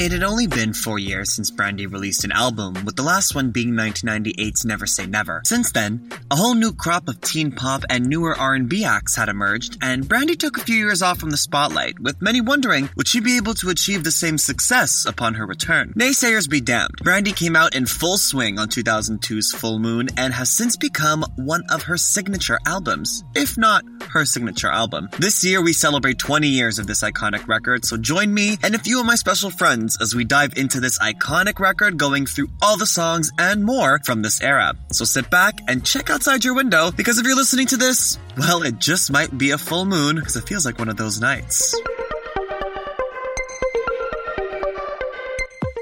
It had only been four years since Brandy released an album, with the last one being 1998's Never Say Never. Since then, a whole new crop of teen pop and newer R&B acts had emerged, and Brandy took a few years off from the spotlight, with many wondering would she be able to achieve the same success upon her return. Naysayers be damned. Brandy came out in full swing on 2002's Full Moon and has since become one of her signature albums, if not her signature album. This year we celebrate 20 years of this iconic record, so join me and a few of my special friends as we dive into this iconic record, going through all the songs and more from this era. So sit back and check outside your window because if you're listening to this, well, it just might be a full moon because it feels like one of those nights.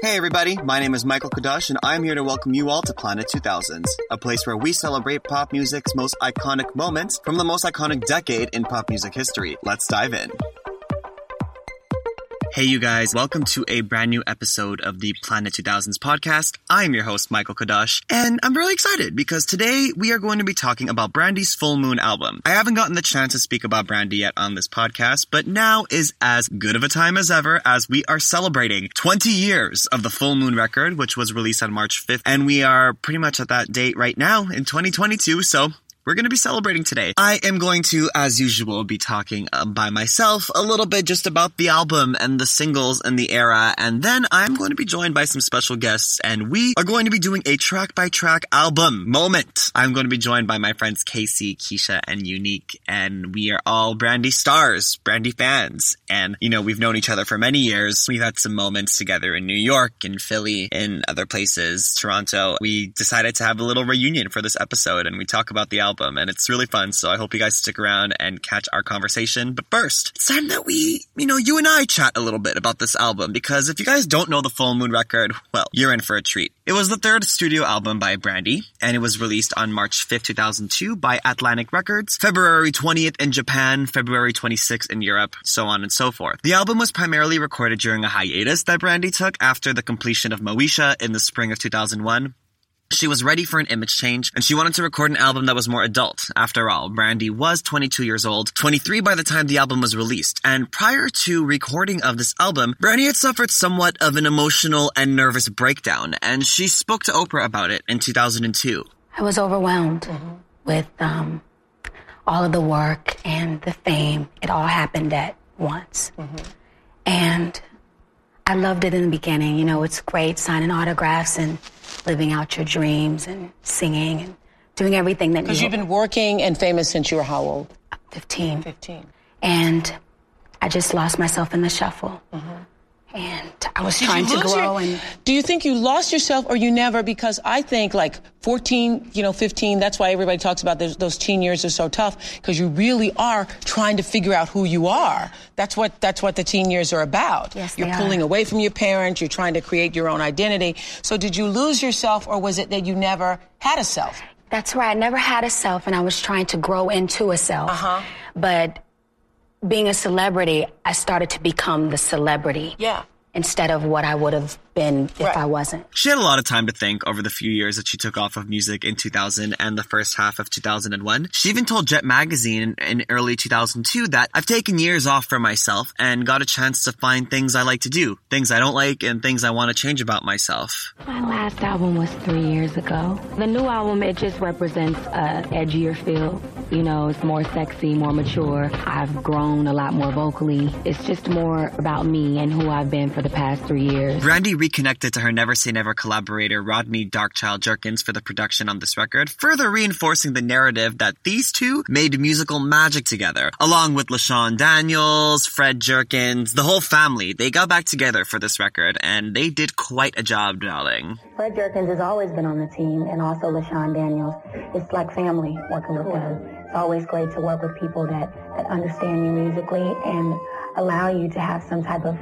Hey everybody, my name is Michael Cadoch and I'm here to welcome you all to Planet 2000s, a place where we celebrate pop music's most iconic moments from the most iconic decade in pop music history. Let's dive in. Hey, you guys, welcome to a brand new episode of the Planet 2000s podcast. I'm your host, Michael Cadoch, and I'm really excited because today we are going to be talking about Brandy's Full Moon album. I haven't gotten the chance to speak about Brandy yet on this podcast, but now is as good of a time as ever as we are celebrating 20 years of the Full Moon record, which was released on March 5th, and we are pretty much at that date right now in 2022, so we're going to be celebrating today. I am going to, as usual, be talking uh, by myself a little bit just about the album and the singles and the era, and then I'm going to be joined by some special guests, and we are going to be doing a track by track album moment. I'm going to be joined by my friends Casey, Keisha, and Unique, and we are all Brandy stars, Brandy fans, and you know, we've known each other for many years. We've had some moments together in New York, in Philly, in other places, Toronto. We decided to have a little reunion for this episode, and we talk about the album album, and it's really fun. So I hope you guys stick around and catch our conversation. But first, it's time that we, you know, you and I chat a little bit about this album because if you guys don't know the Full Moon record, well, you're in for a treat. It was the third studio album by Brandy, and it was released on March 5th, 2002 by Atlantic Records, February 20th in Japan, February 26th in Europe, so on and so forth. The album was primarily recorded during a hiatus that Brandy took after the completion of Moesha in the spring of 2001, she was ready for an image change, and she wanted to record an album that was more adult. After all, Brandy was 22 years old, 23 by the time the album was released, and prior to recording of this album, Brandy had suffered somewhat of an emotional and nervous breakdown, and she spoke to Oprah about it in 2002. I was overwhelmed mm-hmm. with um, all of the work and the fame. It all happened at once. Mm-hmm. And I loved it in the beginning. You know, it's great signing autographs and living out your dreams and singing and doing everything that you. Because you have been working and famous since you were how old? 15. 15. And I just lost myself in the shuffle. Mm-hmm and I was Did trying to grow. Your, and do you think you lost yourself, or you never? Because I think like 14, you know, 15. That's why everybody talks about those, those teen years are so tough because you really are trying to figure out who you are. That's what that's what the teen years are about. Yes, you're pulling are. away from your parents. You're trying to create your own identity. So did you lose yourself, or was it that you never had a self? That's right. I never had a self, and I was trying to grow into a self. Uh-huh. But being a celebrity, I started to become the celebrity. Yeah. Instead of what I would have been if right. I wasn't. She had a lot of time to think over the few years that she took off of music in 2000 and the first half of 2001. She even told Jet Magazine in early 2002 that I've taken years off for myself and got a chance to find things I like to do, things I don't like and things I want to change about myself. My last album was three years ago. The new album, it just represents a edgier feel. You know, it's more sexy, more mature. I've grown a lot more vocally. It's just more about me and who I've been for the past three years. Brandy reconnected to her Never Say Never collaborator Rodney Darkchild Jerkins for the production on this record, further reinforcing the narrative that these two made musical magic together. Along with LaShawn Daniels, Fred Jerkins, the whole family, they got back together for this record and they did quite a job, darling. Fred Jerkins has always been on the team and also LaShawn Daniels. It's like family working with them. It's always great to work with people that, that understand you musically and allow you to have some type of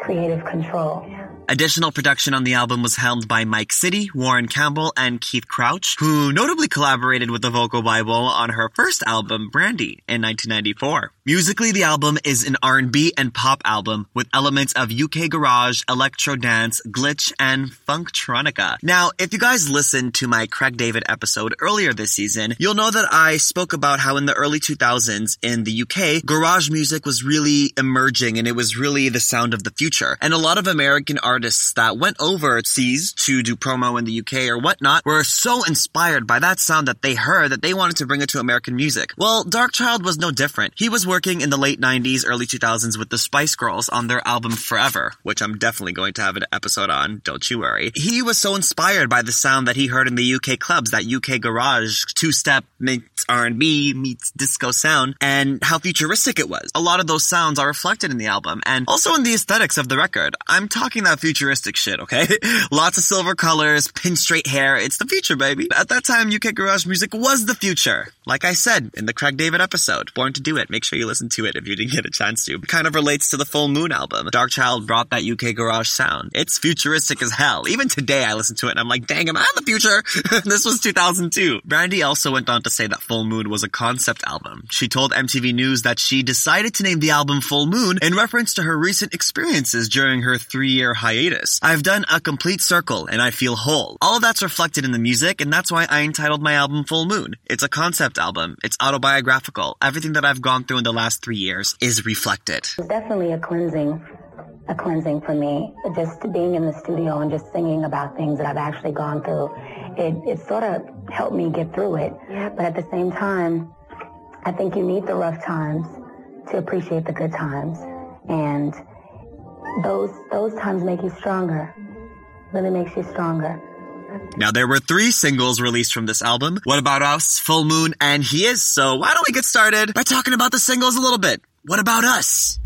creative control. Additional production on the album was helmed by Mike City, Warren Campbell, and Keith Crouch, who notably collaborated with the Vocal Bible on her first album, Brandy, in 1994. Musically, the album is an R&B and pop album with elements of UK garage, electro dance, glitch, and funktronica. Now, if you guys listened to my Craig David episode earlier this season, you'll know that I spoke about how in the early 2000s in the UK, garage music was really emerging and it was really the sound of the future. And a lot of American artists that went overseas to do promo in the UK or whatnot were so inspired by that sound that they heard that they wanted to bring it to American music. Well, Darkchild was no different. He was working in the late 90s, early 2000s with the Spice Girls on their album Forever, which I'm definitely going to have an episode on, don't you worry. He was so inspired by the sound that he heard in the UK clubs, that UK garage, two-step meets R&B meets disco sound, and how futuristic it was. A lot of those sounds are reflected in the album, and also in the aesthetics of the record. I'm talking that futuristic shit, okay? Lots of silver colors, pin straight hair, it's the future, baby. At that time, UK garage music was the future. Like I said in the Craig David episode, Born to Do It, make sure you listen to it if you didn't get a chance to. It kind of relates to the Full Moon album. Darkchild brought that UK garage sound. It's futuristic as hell. Even today I listen to it and I'm like, dang, am I in the future? this was 2002. Brandy also went on to say that Full Moon was a concept album. She told MTV News that she decided to name the album Full Moon in reference to her recent experiences during her three-year hiatus. I've done a complete circle and I feel whole. All of that's reflected in the music and that's why I entitled my album Full Moon. It's a concept album. It's autobiographical. Everything that I've gone through in the last three years is reflected. It's definitely a cleansing, a cleansing for me. Just being in the studio and just singing about things that I've actually gone through, it, it sort of helped me get through it. But at the same time, I think you need the rough times to appreciate the good times. And those, those times make you stronger. Really makes you stronger. Now there were three singles released from this album. What About Us, Full Moon, and He Is. So why don't we get started by talking about the singles a little bit? What About Us?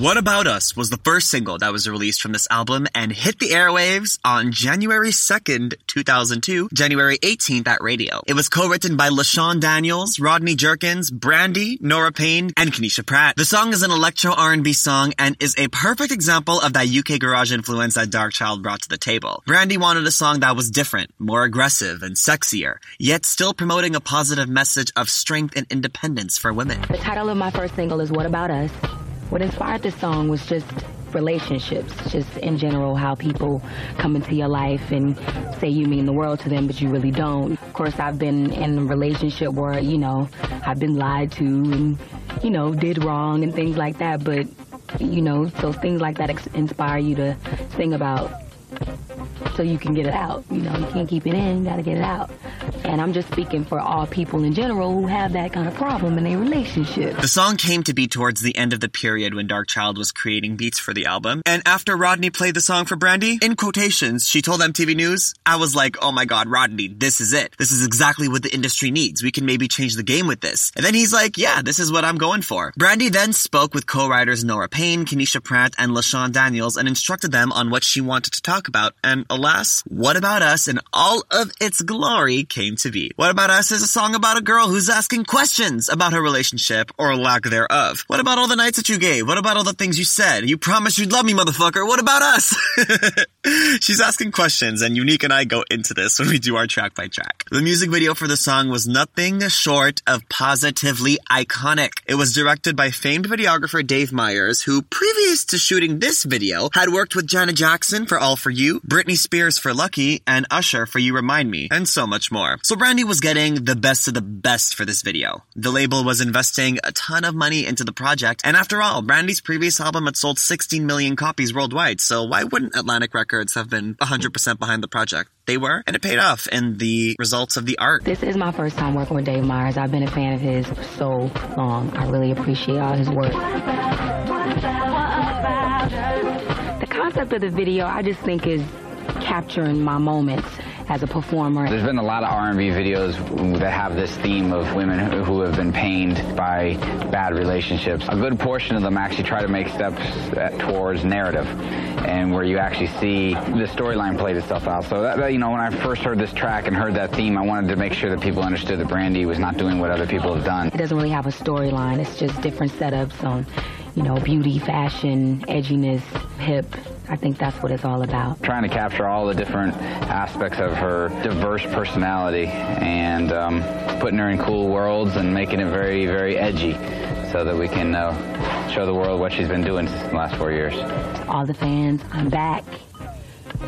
What About Us was the first single that was released from this album and hit the airwaves on January 2nd, 2002, January 18th at radio. It was co-written by LaShawn Daniels, Rodney Jerkins, Brandy, Nora Payne, and Kenesha Pratt. The song is an electro R&B song and is a perfect example of that UK garage influence that Darkchild brought to the table. Brandy wanted a song that was different, more aggressive, and sexier, yet still promoting a positive message of strength and independence for women. The title of my first single is What About Us? What inspired this song was just relationships, just in general, how people come into your life and say you mean the world to them, but you really don't. Of course, I've been in a relationship where, you know, I've been lied to and, you know, did wrong and things like that, but, you know, so things like that inspire you to sing about so you can get it out. You know, you can't keep it in, you gotta get it out. And I'm just speaking for all people in general who have that kind of problem in their relationship. The song came to be towards the end of the period when Darkchild was creating beats for the album. And after Rodney played the song for Brandy, in quotations, she told MTV News, I was like, oh my god, Rodney, this is it. This is exactly what the industry needs. We can maybe change the game with this. And then he's like, yeah, this is what I'm going for. Brandy then spoke with co-writers Nora Payne, Kenesha Pratt, and LaShawn Daniels and instructed them on what she wanted to talk about. And alas, What About Us and all of its glory came to be. What About Us is a song about a girl who's asking questions about her relationship or lack thereof. What about all the nights that you gave? What about all the things you said? You promised you'd love me, motherfucker. What about us? She's asking questions and Unique and I go into this when we do our track by track. The music video for the song was nothing short of positively iconic. It was directed by famed videographer Dave Meyers, who previous to shooting this video had worked with Janet Jackson for All For You, Britney Spears for Lucky, and Usher for You Remind Me, and so much more. So Brandy was getting the best of the best for this video. The label was investing a ton of money into the project, and after all, Brandy's previous album had sold 16 million copies worldwide, so why wouldn't Atlantic Records have been 100% behind the project? They were, and it paid off in the results of the art. This is my first time working with Dave Meyers. I've been a fan of his for so long. I really appreciate all his work. Concept of the video, I just think is capturing my moments as a performer. There's been a lot of R&B videos that have this theme of women who have been pained by bad relationships. A good portion of them actually try to make steps towards narrative and where you actually see the storyline played itself out. So that, you know, when I first heard this track and heard that theme, I wanted to make sure that people understood that Brandy was not doing what other people have done. It doesn't really have a storyline. It's just different setups on, you know, beauty, fashion, edginess, hip, I think that's what it's all about. Trying to capture all the different aspects of her diverse personality and um, putting her in cool worlds and making it very, very edgy so that we can uh, show the world what she's been doing since the last four years. All the fans, I'm back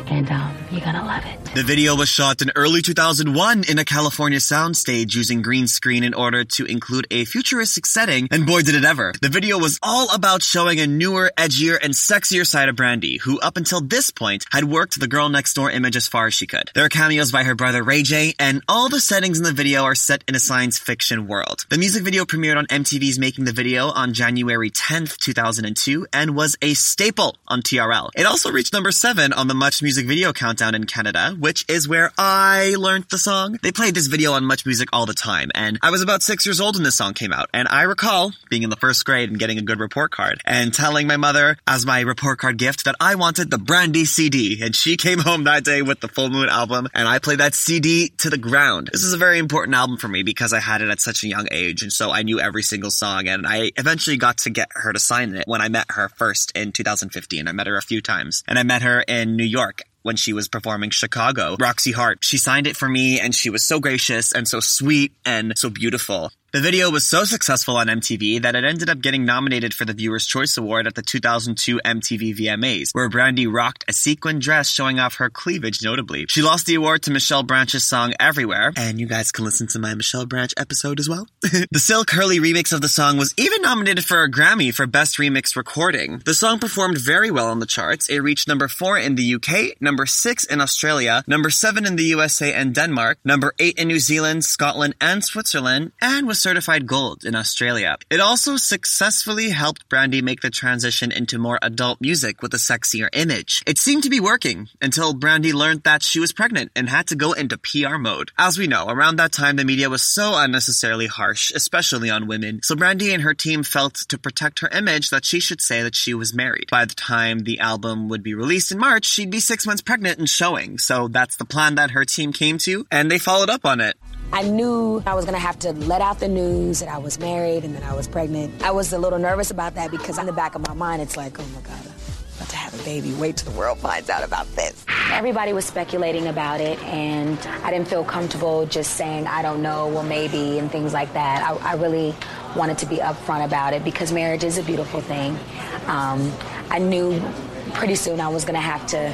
and um, you're gonna love it. The video was shot in early 2001 in a California soundstage using green screen in order to include a futuristic setting, and boy did it ever. The video was all about showing a newer, edgier, and sexier side of Brandy, who up until this point had worked the girl next door image as far as she could. There are cameos by her brother Ray J, and all the settings in the video are set in a science fiction world. The music video premiered on MTV's Making the Video on January 10th, 2002, and was a staple on TRL. It also reached number 7 on the Much Music Video Countdown in Canada, which is where I learned the song. They played this video on Much Music all the time, and I was about six years old when this song came out, and I recall being in the first grade and getting a good report card, and telling my mother as my report card gift that I wanted the Brandy CD, and she came home that day with the Full Moon album, and I played that CD to the ground. This is a very important album for me because I had it at such a young age, and so I knew every single song, and I eventually got to get her to sign it when I met her first in 2015. I met her a few times, and I met her in New York when she was performing Chicago, Roxy Hart. She signed it for me and she was so gracious and so sweet and so beautiful. The video was so successful on MTV that it ended up getting nominated for the Viewer's Choice Award at the 2002 MTV VMAs, where Brandy rocked a sequin dress showing off her cleavage notably. She lost the award to Michelle Branch's song Everywhere, and you guys can listen to my Michelle Branch episode as well. the Silk Hurley remix of the song was even nominated for a Grammy for Best Remix Recording. The song performed very well on the charts. It reached number 4 in the UK, number 6 in Australia, number 7 in the USA and Denmark, number 8 in New Zealand, Scotland, and Switzerland, and was certified gold in Australia. It also successfully helped Brandy make the transition into more adult music with a sexier image. It seemed to be working until Brandy learned that she was pregnant and had to go into PR mode. As we know, around that time the media was so unnecessarily harsh, especially on women, so Brandy and her team felt to protect her image that she should say that she was married. By the time the album would be released in March, she'd be six months pregnant and showing, so that's the plan that her team came to, and they followed up on it. I knew I was gonna have to let out the news that I was married and that I was pregnant. I was a little nervous about that because in the back of my mind, it's like, oh my God, I'm about to have a baby. Wait till the world finds out about this. Everybody was speculating about it, and I didn't feel comfortable just saying, I don't know, well, maybe, and things like that. I, I really wanted to be upfront about it because marriage is a beautiful thing. Um, I knew pretty soon I was going to have to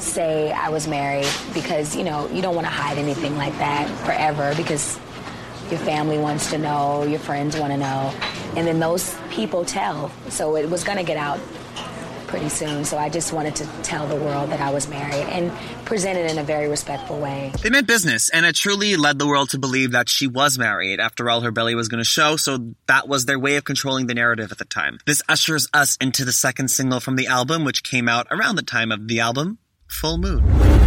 say I was married because, you know, you don't want to hide anything like that forever because your family wants to know, your friends want to know, and then those people tell. So it was going to get out pretty soon. So I just wanted to tell the world that I was married and present it in a very respectful way. They meant business, and it truly led the world to believe that she was married. After all, her belly was going to show, so that was their way of controlling the narrative at the time. This ushers us into the second single from the album, which came out around the time of the album, Full Moon.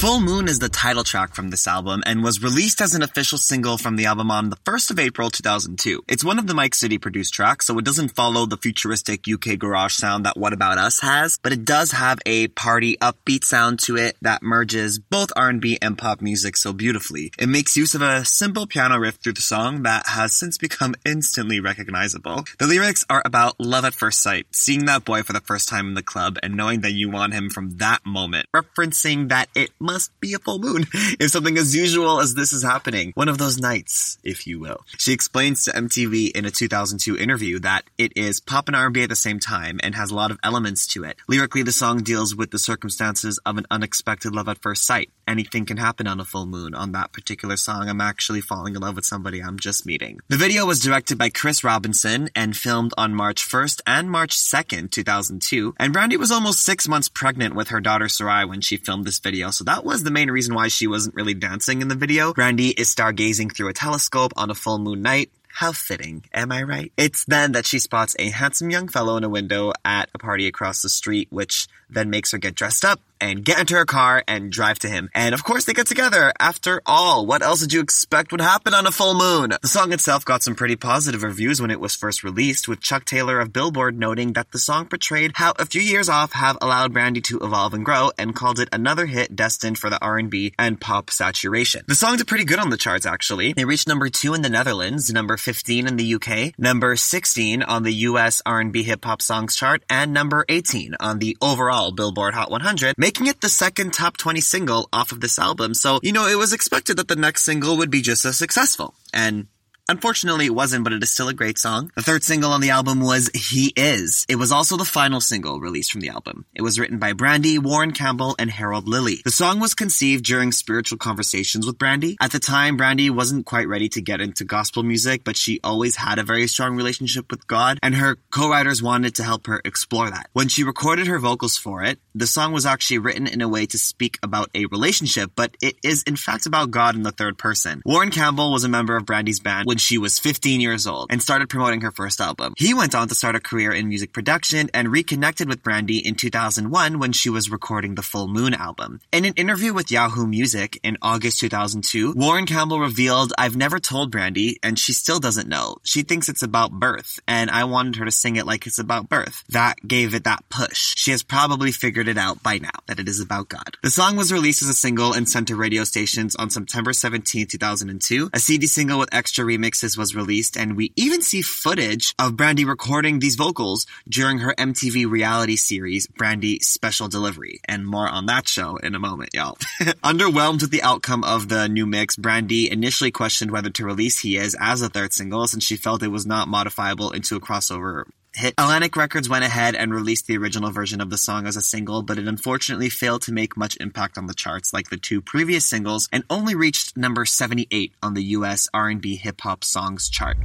Full Moon is the title track from this album and was released as an official single from the album on the 1st of April 2002. It's one of the Mike City produced tracks, so it doesn't follow the futuristic UK garage sound that What About Us has, but it does have a party upbeat sound to it that merges both R&B and pop music so beautifully. It makes use of a simple piano riff through the song that has since become instantly recognizable. The lyrics are about love at first sight, seeing that boy for the first time in the club and knowing that you want him from that moment, referencing that it must be a full moon if something as usual as this is happening. One of those nights, if you will. She explains to MTV in a 2002 interview that it is pop and R&B at the same time and has a lot of elements to it. Lyrically, the song deals with the circumstances of an unexpected love at first sight. Anything can happen on a full moon. On that particular song, I'm actually falling in love with somebody I'm just meeting. The video was directed by Chris Robinson and filmed on March 1st and March 2nd, 2002. And Brandy was almost six months pregnant with her daughter Sarai when she filmed this video, so that was the main reason why she wasn't really dancing in the video. Brandy is stargazing through a telescope on a full moon night. How fitting, am I right? It's then that she spots a handsome young fellow in a window at a party across the street, which then makes her get dressed up and get into her car and drive to him. And of course they get together. After all, what else did you expect would happen on a full moon? The song itself got some pretty positive reviews when it was first released, with Chuck Taylor of Billboard noting that the song portrayed how a few years off have allowed Brandy to evolve and grow and called it another hit destined for the R&B and pop saturation. The song did pretty good on the charts actually. It reached number 2 in the Netherlands, number 15 in the UK, number 16 on the US R&B hip hop songs chart, and number 18 on the overall Billboard Hot 100, making it the second top 20 single off of this album. So, you know, it was expected that the next single would be just as successful. And Unfortunately, it wasn't, but it is still a great song. The third single on the album was He Is. It was also the final single released from the album. It was written by Brandy, Warren Campbell, and Harold Lilly. The song was conceived during spiritual conversations with Brandy. At the time, Brandy wasn't quite ready to get into gospel music, but she always had a very strong relationship with God, and her co-writers wanted to help her explore that. When she recorded her vocals for it, the song was actually written in a way to speak about a relationship, but it is in fact about God in the third person. Warren Campbell was a member of Brandy's band when she was 15 years old and started promoting her first album. He went on to start a career in music production and reconnected with Brandy in 2001 when she was recording the Full Moon album. In an interview with Yahoo Music in August 2002, Warren Campbell revealed, I've never told Brandy and she still doesn't know. She thinks it's about birth and I wanted her to sing it like it's about birth. That gave it that push. She has probably figured it out by now that it is about God. The song was released as a single and sent to radio stations on September 17, 2002. A CD single with extra remixes was released, and we even see footage of Brandy recording these vocals during her MTV reality series, Brandy Special Delivery. And more on that show in a moment, y'all. Underwhelmed with the outcome of the new mix, Brandy initially questioned whether to release He Is as a third single since she felt it was not modifiable into a crossover hit. Atlantic Records went ahead and released the original version of the song as a single, but it unfortunately failed to make much impact on the charts like the two previous singles and only reached number 78 on the US R&B hip hop songs chart.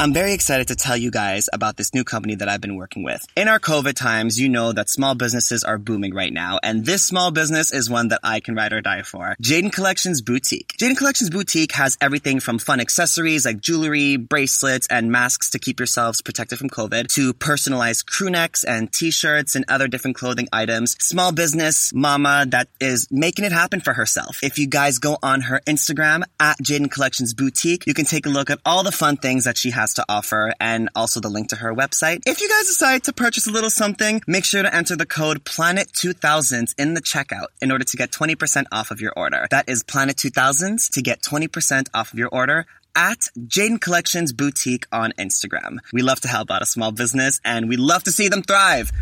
I'm very excited to tell you guys about this new company that I've been working with. In our COVID times, you know that small businesses are booming right now, and this small business is one that I can ride or die for. Jaden Collections Boutique. Jaden Collections Boutique has everything from fun accessories like jewelry, bracelets, and masks to keep yourselves protected from COVID, to personalized crew necks and t-shirts and other different clothing items. Small business mama that is making it happen for herself. If you guys go on her Instagram at Jaden Collections Boutique, you can take a look at all the fun things that she has has to offer and also the link to her website. If you guys decide to purchase a little something, make sure to enter the code PLANET2000s in the checkout in order to get 20% off of your order. That is PLANET2000s to get 20% off of your order at Jaden Collections Boutique on Instagram. We love to help out a small business and we love to see them thrive.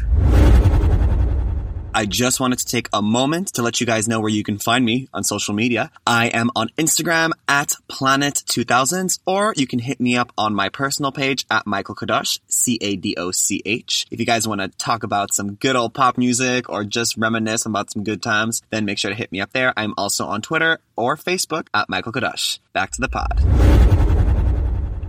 I just wanted to take a moment to let you guys know where you can find me on social media. I am on Instagram at Planet2000s, or you can hit me up on my personal page at Michael Cadoch, C-A-D-O-C-H. If you guys want to talk about some good old pop music or just reminisce about some good times, then make sure to hit me up there. I'm also on Twitter or Facebook at Michael Cadoch. Back to the pod.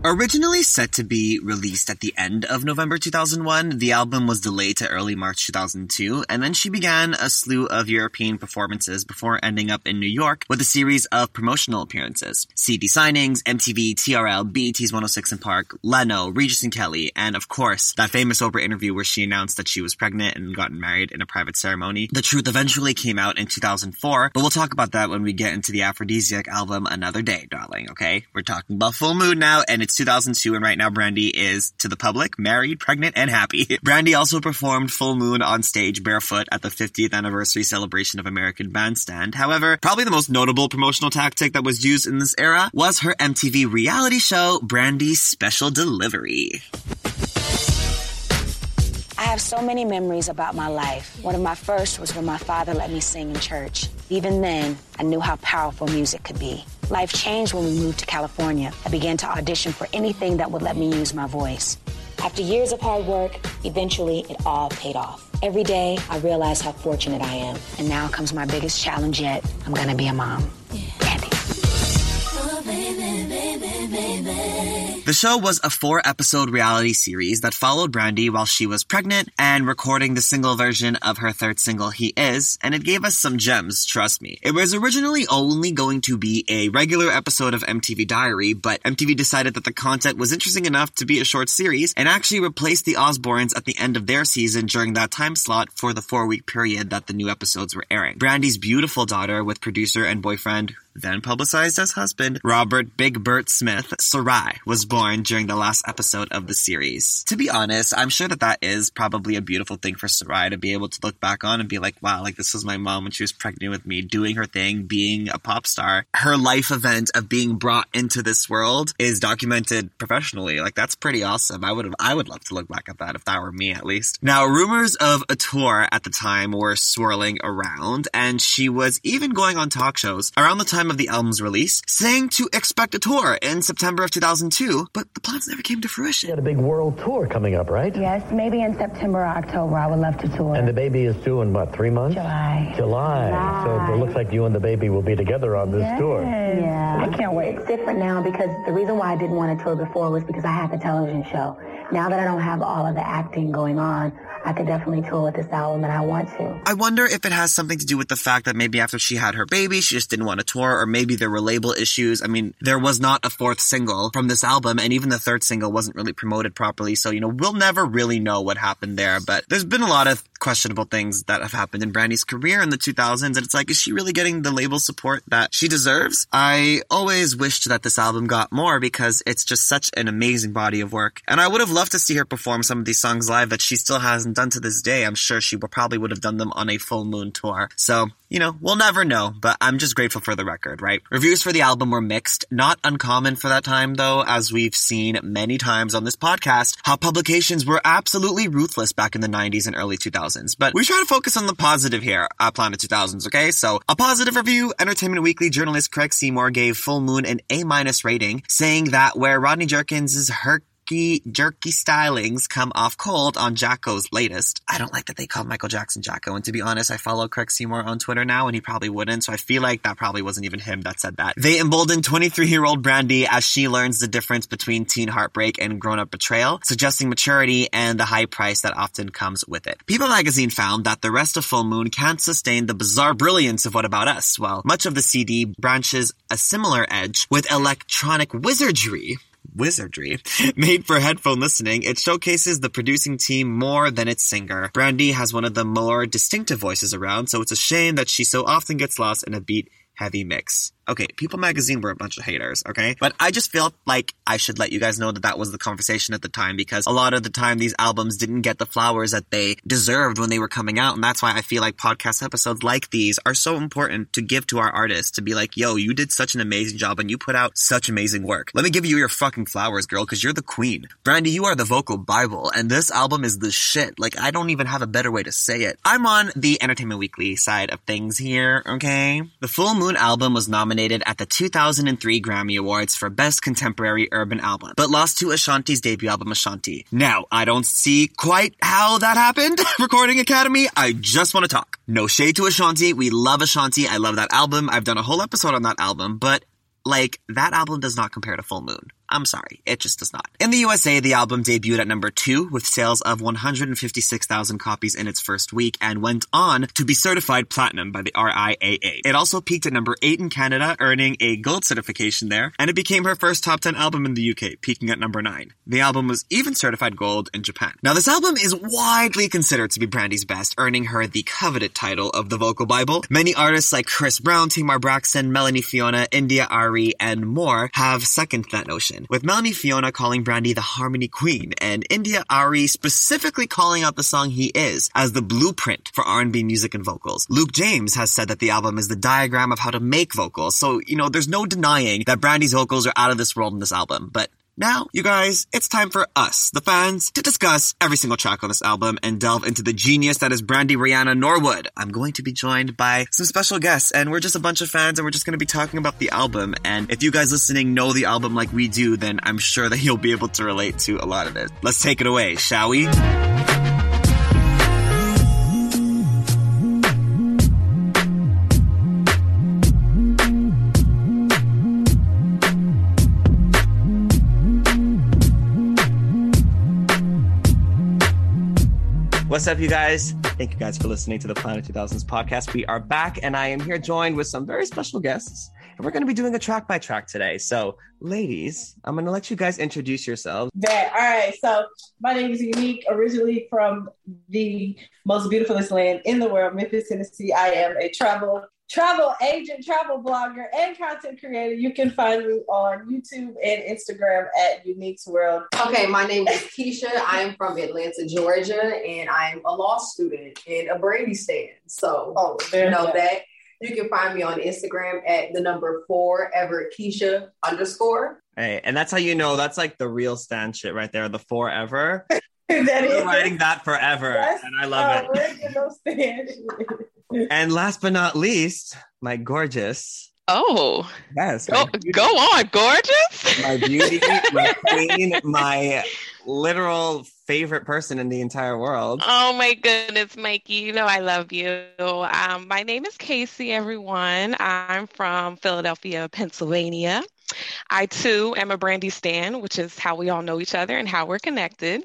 Originally set to be released at the end of November 2001, the album was delayed to early March 2002, and then she began a slew of European performances before ending up in New York with a series of promotional appearances. CD signings, MTV, TRL, BET's 106 & Park, Leno, Regis and Kelly, and of course, that famous Oprah interview where she announced that she was pregnant and gotten married in a private ceremony. The truth eventually came out in 2004, but we'll talk about that when we get into the Aphrodisiac album another day, darling, okay? We're talking about Full Moon now, and it's 2002, and right now Brandy is to the public, married, pregnant, and happy. Brandy also performed Full Moon on stage barefoot at the 50th anniversary celebration of American Bandstand. However, probably the most notable promotional tactic that was used in this era was her MTV reality show, Brandy's Special Delivery. I have so many memories about my life. One of my first was when my father let me sing in church. Even then, I knew how powerful music could be. Life changed when we moved to California. I began to audition for anything that would let me use my voice. After years of hard work, eventually it all paid off. Every day, I realize how fortunate I am. And now comes my biggest challenge yet. I'm gonna be a mom. Andy. Oh, baby, baby, baby. The show was a four episode reality series that followed Brandy while she was pregnant and recording the single version of her third single, He Is, and it gave us some gems, trust me. It was originally only going to be a regular episode of MTV Diary, but MTV decided that the content was interesting enough to be a short series and actually replaced the Osbournes at the end of their season during that time slot for the four week period that the new episodes were airing. Brandy's beautiful daughter with producer and boyfriend then publicized as husband, Robert Big Bert Smith, Sarai, was born during the last episode of the series. To be honest, I'm sure that that is probably a beautiful thing for Sarai to be able to look back on and be like, wow, like this was my mom when she was pregnant with me, doing her thing, being a pop star. Her life event of being brought into this world is documented professionally. Like that's pretty awesome. I would have, I would love to look back at that if that were me at least. Now, rumors of a tour at the time were swirling around and she was even going on talk shows around the time of the album's release, saying to expect a tour in September of 2002, but the plans never came to fruition. You had a big world tour coming up, right? Yes, maybe in September or October. I would love to tour. And the baby is due in what, three months? July. July. July. So it looks like you and the baby will be together on this yes. tour. Yeah. I can't wait. It's different now because the reason why I didn't want to tour before was because I had the television show. Now that I don't have all of the acting going on, I could definitely tour with this album and I want to. I wonder if it has something to do with the fact that maybe after she had her baby, she just didn't want to tour, or maybe there were label issues. I mean, there was not a fourth single from this album, and even the third single wasn't really promoted properly. So, you know, we'll never really know what happened there, but there's been a lot of questionable things that have happened in Brandy's career in the 2000s, and it's like, is she really getting the label support that she deserves? I always wished that this album got more because it's just such an amazing body of work, and I would have loved to see her perform some of these songs live that she still hasn't done to this day. I'm sure she probably would have done them on a full moon tour. So, you know, we'll never know, but I'm just grateful for the record, right? Reviews for the album were mixed. Not uncommon for that time, though, as we've seen many times on this podcast, how publications were absolutely ruthless back in the 90s and early 2000s. But we try to focus on the positive here at Planet 2000s, okay? So, a positive review, Entertainment Weekly journalist Craig Seymour gave Full Moon an A minus rating, saying that where Rodney Jerkins' is hurt jerky, jerky stylings come off cold on Jacko's latest. I don't like that they called Michael Jackson Jacko, and to be honest, I follow Craig Seymour on Twitter now, and he probably wouldn't, so I feel like that probably wasn't even him that said that. They emboldened 23-year-old Brandy as she learns the difference between teen heartbreak and grown-up betrayal, suggesting maturity and the high price that often comes with it. People magazine found that the rest of Full Moon can't sustain the bizarre brilliance of What About Us, while much of the CD branches a similar edge with electronic wizardry wizardry. Made for headphone listening, it showcases the producing team more than its singer. Brandy has one of the more distinctive voices around, so it's a shame that she so often gets lost in a beat heavy mix. Okay, People Magazine were a bunch of haters, okay? But I just felt like I should let you guys know that that was the conversation at the time because a lot of the time these albums didn't get the flowers that they deserved when they were coming out. And that's why I feel like podcast episodes like these are so important to give to our artists to be like, yo, you did such an amazing job and you put out such amazing work. Let me give you your fucking flowers, girl, because you're the queen. Brandy, you are the vocal Bible and this album is the shit. Like, I don't even have a better way to say it. I'm on the Entertainment Weekly side of things here, okay? The Full Moon album was nominated nominated at the 2003 Grammy Awards for Best Contemporary Urban Album, but lost to Ashanti's debut album Ashanti. Now, I don't see quite how that happened. Recording Academy, I just want to talk. No shade to Ashanti. We love Ashanti. I love that album. I've done a whole episode on that album, but like, that album does not compare to Full Moon. I'm sorry, it just does not. In the USA, the album debuted at number two with sales of 156,000 copies in its first week and went on to be certified platinum by the RIAA. It also peaked at number eight in Canada, earning a gold certification there, and it became her first top 10 album in the UK, peaking at number nine. The album was even certified gold in Japan. Now, this album is widely considered to be Brandy's best, earning her the coveted title of the vocal Bible. Many artists like Chris Brown, Tamar Braxton, Melanie Fiona, India.Arie, and more have seconded that notion with Melanie Fiona calling Brandy the Harmony Queen, and India.Arie specifically calling out the song He Is as the blueprint for R&B music and vocals. Luke James has said that the album is the diagram of how to make vocals, so, you know, there's no denying that Brandy's vocals are out of this world in this album, but now, you guys, it's time for us, the fans, to discuss every single track on this album and delve into the genius that is Brandy Rayana Norwood. I'm going to be joined by some special guests, and we're just a bunch of fans, and we're just going to be talking about the album. And if you guys listening know the album like we do, then I'm sure that you'll be able to relate to a lot of it. Let's take it away, shall we? What's up, you guys? Thank you guys for listening to the Planet 2000s podcast. We are back, and I am here joined with some very special guests. And we're going to be doing a track by track today. So, ladies, I'm going to let you guys introduce yourselves. Bet. All right. So, my name is Unique, originally from the most beautifulest land in the world, Memphis, Tennessee. I am a travel travel agent, travel blogger, and content creator. You can find me on YouTube and Instagram at Unique's World. Okay, my name is Keisha. I am from Atlanta, Georgia, and I'm a law student and a Brandy stand. So Oh, you know you go. that. You can find me on Instagram at the number four ever Keisha underscore. Hey, and that's how you know that's like the real stand shit right there, the forever. that We're is writing that forever, Yes. and I love original stand. it. And last but not least, my gorgeous, Oh, yes, go, go on, gorgeous. my beauty, my queen, my literal favorite person in the entire world. Oh my goodness, Mikey, you know I love you. Um, my name is Casey, everyone. I'm from Philadelphia, Pennsylvania. I too am a Brandy Stan, which is how we all know each other and how we're connected.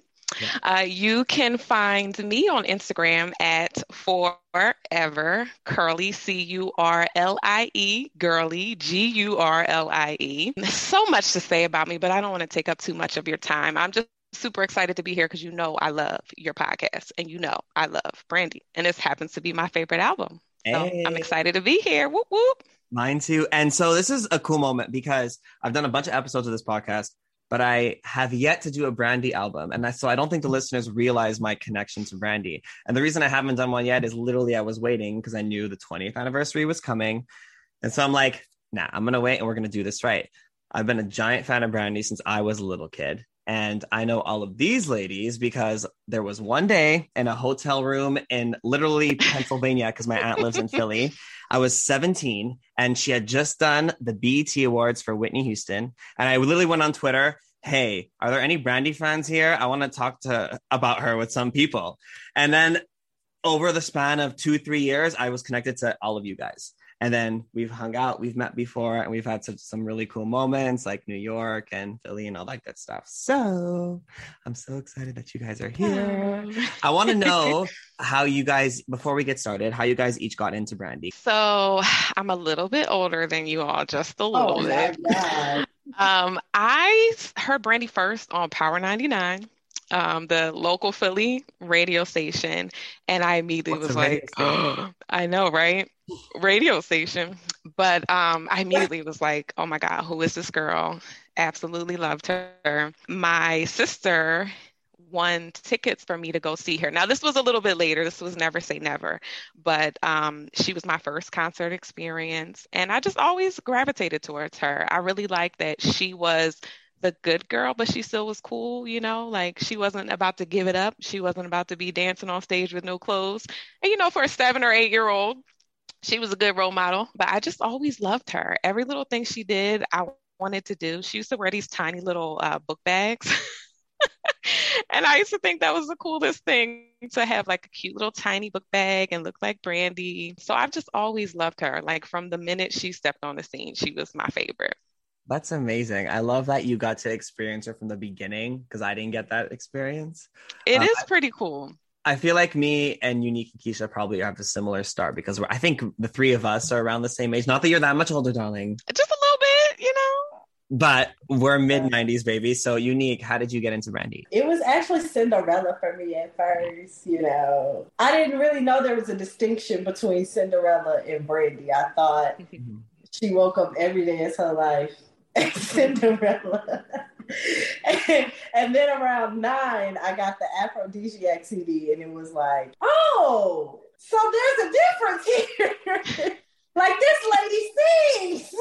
Uh, you can find me on Instagram at forever curly c u r l i e girly g u r l i e. So much to say about me, but I don't want to take up too much of your time. I'm just super excited to be here because you know I love your podcast and you know I love Brandy, and this happens to be my favorite album. So I'm excited to be here. Whoop whoop. Mine too. And so this is a cool moment because I've done a bunch of episodes of this podcast, but I have yet to do a Brandy album. And I, so I don't think the listeners realize my connection to Brandy. And the reason I haven't done one yet is literally I was waiting because I knew the 20th anniversary was coming. And so I'm like, nah, I'm going to wait and we're going to do this right. I've been a giant fan of Brandy since I was a little kid. And I know all of these ladies because there was one day in a hotel room in literally Pennsylvania, because my aunt lives in Philly. I was 17 and she had just done the BET Awards for Whitney Houston. And I literally went on Twitter, hey, are there any Brandy fans here? I want to talk to about her with some people. And then over the span of two, three years, I was connected to all of you guys. And then we've hung out, we've met before, and we've had some, some really cool moments like New York and Philly and all that good stuff. So I'm so excited that you guys are here. I want to know how you guys, before we get started, how you guys each got into Brandy. So I'm a little bit older than you all, just a little Oh bit. my God. Um, I heard Brandy first on Power 99, um, the local Philly radio station, and I immediately What's was like, station? I know, right? Radio station. But um, I immediately was like, oh my God, who is this girl? Absolutely loved her. My sister won tickets for me to go see her. Now, this was a little bit later. This was Never Say Never, but um, she was my first concert experience. And I just always gravitated towards her. I really liked that she was the good girl, but she still was cool, you know, like she wasn't about to give it up. She wasn't about to be dancing on stage with no clothes. And, you know, for a seven or eight year old, she was a good role model, but I just always loved her. Every little thing she did, I wanted to do. She used to wear these tiny little uh, book bags. and I used to think that was the coolest thing to have like a cute little tiny book bag and look like Brandy. So I've just always loved her. Like from the minute she stepped on the scene, she was my favorite. That's amazing. I love that you got to experience her from the beginning because I didn't get that experience. It Uh, is pretty cool. I feel like me and Unique and Keisha probably have a similar start because we're, I think the three of us are around the same age. Not that you're that much older, darling, Just a little bit, you know. but we're mid 90s, baby. So, Unique, how did you get into Brandy? It was actually Cinderella for me at first, you know. I didn't really know there was a distinction between Cinderella and Brandy. I thought she woke up every day as her life as Cinderella. and, and then around nine, I got the Aphrodisiac CD, and it was like, oh, so there's a difference here. like this lady sings.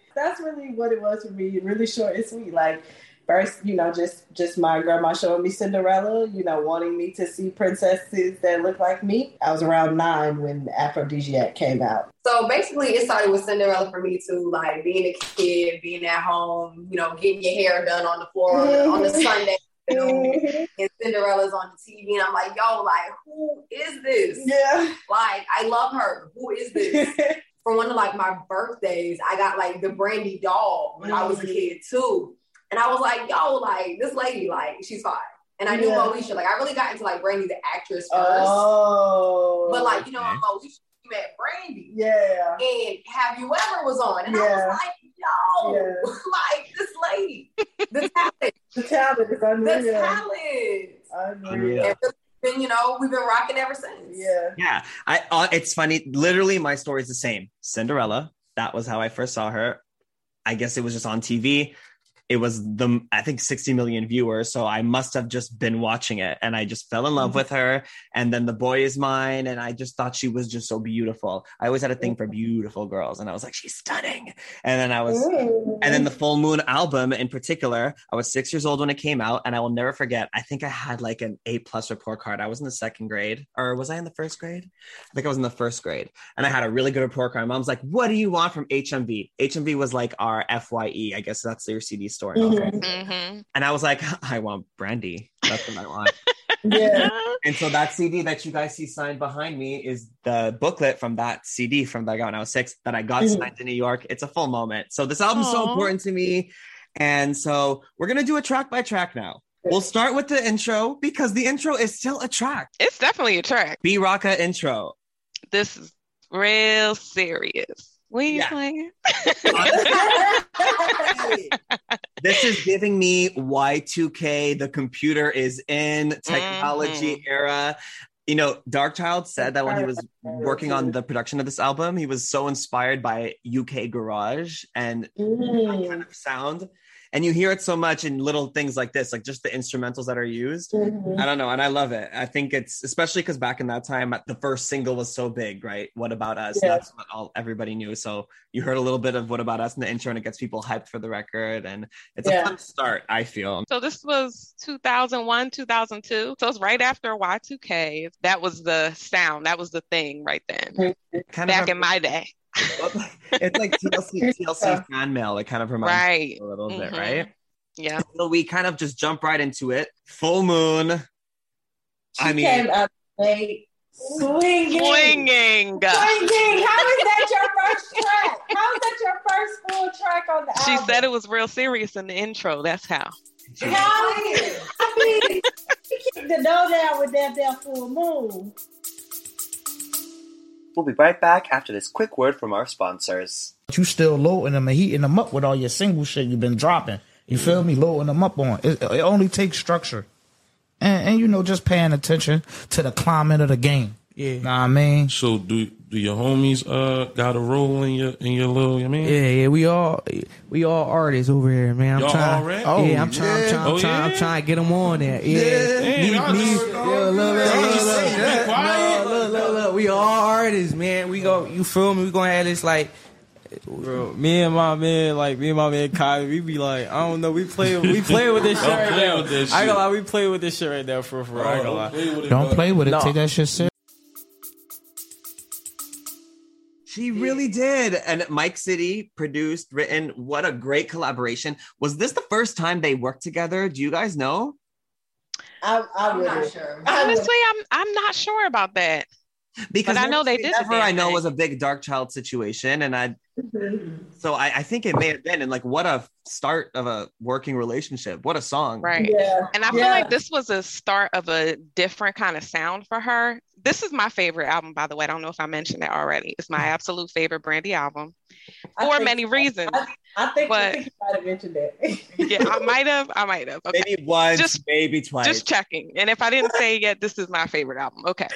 That's really what it was for me. Really short and sweet. Like first, you know, just just my grandma showing me Cinderella. You know, wanting me to see princesses that look like me. I was around nine when Aphrodisiac came out. So basically, it started with Cinderella for me too, like being a kid, being at home, you know, getting your hair done on the floor on the, Sunday. And Cinderella's on the TV, and I'm like, yo, like, who is this? Yeah. Like, I love her. Who is this? For one of like my birthdays, I got like the Brandy doll when I was a mm-hmm. kid too, and I was like, yo, like this lady, like she's fine. and I knew Yeah. Moesha. Like I really got into like Brandy the actress first. Oh. But like, you know, Okay. Moesha you met Brandy. Yeah. And Have You Ever was on. And I Yeah. was like, yo, Yeah. like this lady, the talent, The talent is the unreal. talent. Unreal. And really been, you know, we've been rocking ever since. Yeah. Yeah, I. Uh, it's funny. Literally, my story is the same. Cinderella. That was how I first saw her. I guess it was just on TV. It was the I think 60 million viewers, so I must have just been watching it, and I just fell in love with her. And then the boy is mine, and I just thought she was just so beautiful. I always had a thing for beautiful girls, and I was like, she's stunning. And then I was Mm. and then the Full Moon album in particular, I was six years old when it came out, and I will never forget. I think I had like an A plus report card. I was in the second grade, or was I in the first grade? I think I was in the first grade, and I had a really good report card. My mom's like, "What do you want from HMV?" HMV was like our Fye, I guess that's their CD store. in Mhm. Mm-hmm. And I was like, "I want Brandy. That's what I want." Yeah. and so that CD that you guys see signed behind me is the booklet from that CD from that I got when I was six that I got Mhm. signed in New York. It's a full moment. So this album's so important to me. And so we're gonna do a track by track now. We'll start with the intro because the intro is still a track. It's definitely a track. B Rocka intro. This is real serious. What are you Yeah. playing? this is giving me Y2K. The computer is in technology Mhm. era. You know, Darkchild said that when he was working on the production of this album, he was so inspired by UK garage and that Mm. kind of sound. And you hear it so much in little things like this, like just the instrumentals that are used. Mhm. I don't know, and I love it. I think it's especially because back in that time, the first single was so big, right? What about us? Yeah. That's what all everybody knew. So you heard a little bit of what about us in the intro, and it gets people hyped for the record, and it's Yeah. a fun start. I feel. So this was 2001, 2002. So it's right after Y2K. That was the sound. That was the thing right then. Kind Back of in my day. it's like TLC, TLC fan mail. It kind of reminds Right. me a little bit, Mhm. right? Yeah. So we kind of just jump right into it. Full moon. I mean, came out late, swinging. Swinging. Swinging. How is that your first track? How is that your first full track on the She album? said it was real serious in the intro. That's how. How? I mean, she kicked the door down with that there full moon. We'll be right back after this quick word from our sponsors. you still loading them and heating them up with all your single shit you've been dropping. You feel me? Loading them up on it. It only takes structure, and, and you know just paying attention to the climate of the game. Yeah, know what I mean. So do do your homies uh got a role in your in your little? I mean, Yeah, yeah, we all we all artists over here, man. I'm Y'all trying. already? yeah, I'm trying. I'm trying. Oh, I'm trying, I'm trying to get them on there. Yeah, Damn, Me- y'all me- just- yeah, look, look, look. We all artists, man. We go. You feel me? We gonna have this like. Bro, me and my man, like me and my man Kai, we be like, I don't know, we play, we play with this shit right now. with I ain't gonna lie, we play with this shit right now for for. I ain't gonna lie. play with it, Don't play with it. No. Take that shit serious. She really did. And Mike City produced, written. What a great collaboration. Was this the first time they worked together? Do you guys know? I, I I'm would not sure. Honestly, I'm I'm not sure about that. Because But I know they did Say Never, I know thing. was a big Darkchild situation, and I. Mm-hmm. So I, I think it may have been, and like, what a start of a working relationship. What a song. Right. Yeah. And I feel Yeah. like this was a start of a different kind of sound for her. This is my favorite album, by the way. I don't know if I mentioned that already. It's my absolute favorite Brandy album for think- many reasons. I, I think, But- I think you might have mentioned that. Yeah, I might have. I might have. Okay. Maybe once, Just- maybe twice. Just checking. And if I didn't say it yet, this is my favorite album. Okay.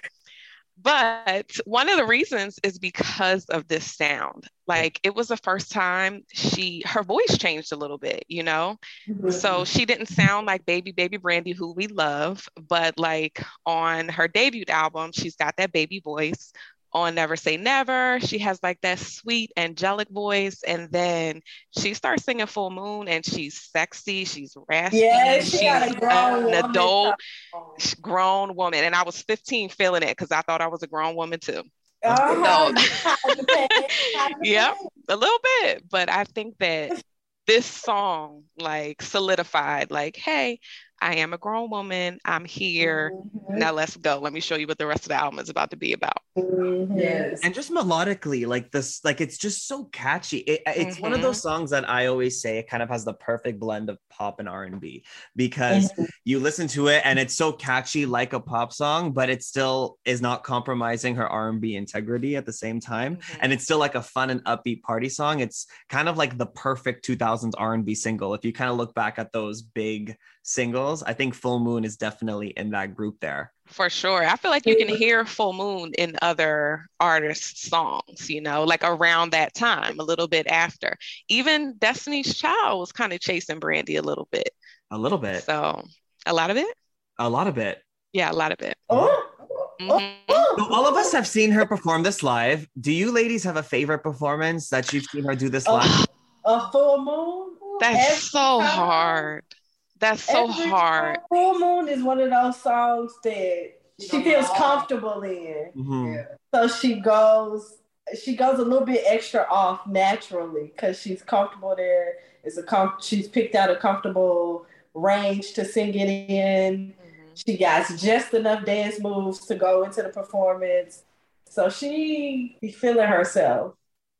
But one of the reasons is because of this sound. Like it was the first time she her voice changed a little bit, you know? So mm-hmm. she didn't sound like baby baby Brandy who we love, but like on her debut album, she's got that baby voice. On Never Say Never, she has like that sweet angelic voice and then she starts singing Full Moon and she's sexy, she's raspy, Yeah, she she's a grown an adult grown woman and i was 15 feeling it because i thought i was a grown woman too. Uh-huh. yep a little bit but i think that this song like solidified like hey I am a grown woman. I'm here. Mm-hmm. Now let's go. Let me show you what the rest of the album is about to be about. Mm-hmm. Yes. and just melodically like this like it's just so catchy it, it's one of Mhm. those songs that i always say it kind of has the perfect blend of pop and r&b because you listen to it and it's so catchy like a pop song but it still is not compromising her r&b integrity at the same time Mhm. and it's still like a fun and upbeat party song it's kind of like the perfect 2000s r&b single if you kind of look back at those big singles i think full moon is definitely in that group there For sure. I feel like you can hear Full Moon in other artists' songs, you know, like around that time, a little bit after. Even Destiny's Child was kind of chasing Brandy a little bit. a little bit So, a lot of it? a lot of it Yeah, a lot of it. Oh, Mhm. So all of us have seen her perform this live. Do you ladies have a favorite performance that you've seen her do this Oh, live? a full moon. That's Every so time- hard. That's so every hard. Full moon is one of those songs that she feels comfortable in. Mhm. So she goes, she goes a little bit extra off naturally because she's comfortable there. It's a com- she's picked out a comfortable range to sing it in. She got just enough dance moves to go into the performance. So she be feeling herself.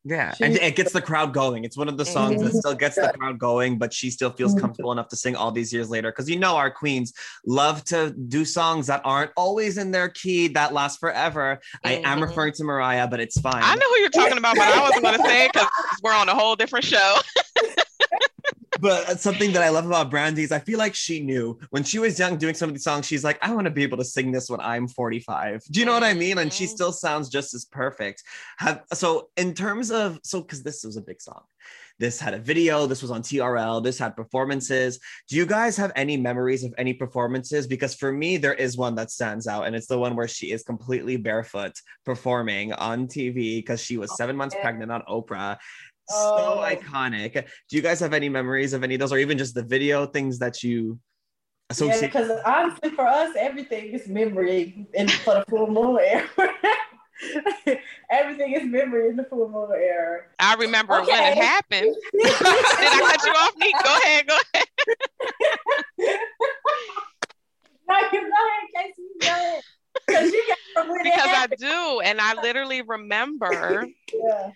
Yeah, She- and it gets the crowd going. It's one of the songs that still gets the crowd going, but she still feels Mhm. comfortable enough to sing all these years later. Because you know our queens love to do songs that aren't always in their key that last forever. I am Mhm. referring to Mariah, but it's fine. I know who you're talking about, but I wasn't going to say it because we're on a whole different show. but something that I love about Brandy is I feel like she knew when she was young doing some of these songs, she's like, I want to be able to sing this when I'm 45. Do you know what I mean? And she Mhm. still sounds just as perfect. Have so in terms of so because this was a big song. This had a video, this was on TRL, this had performances. Do you guys have any memories of any performances? Because for me, there is one that stands out, and it's the one where she is completely barefoot performing on TV because she was seven months pregnant on Oprah so Oh. iconic. Do you guys have any memories of any of those, or even just the video things that you Yeah, associate? because honestly, for us, everything is memory in for the full moon era. everything is memory in the full moon era. I remember when it happened. Did I cut you off, Neek? Go ahead, go ahead. No, you go ahead, Casey. You go ahead. Because you got Because I do. And I literally remember Yeah.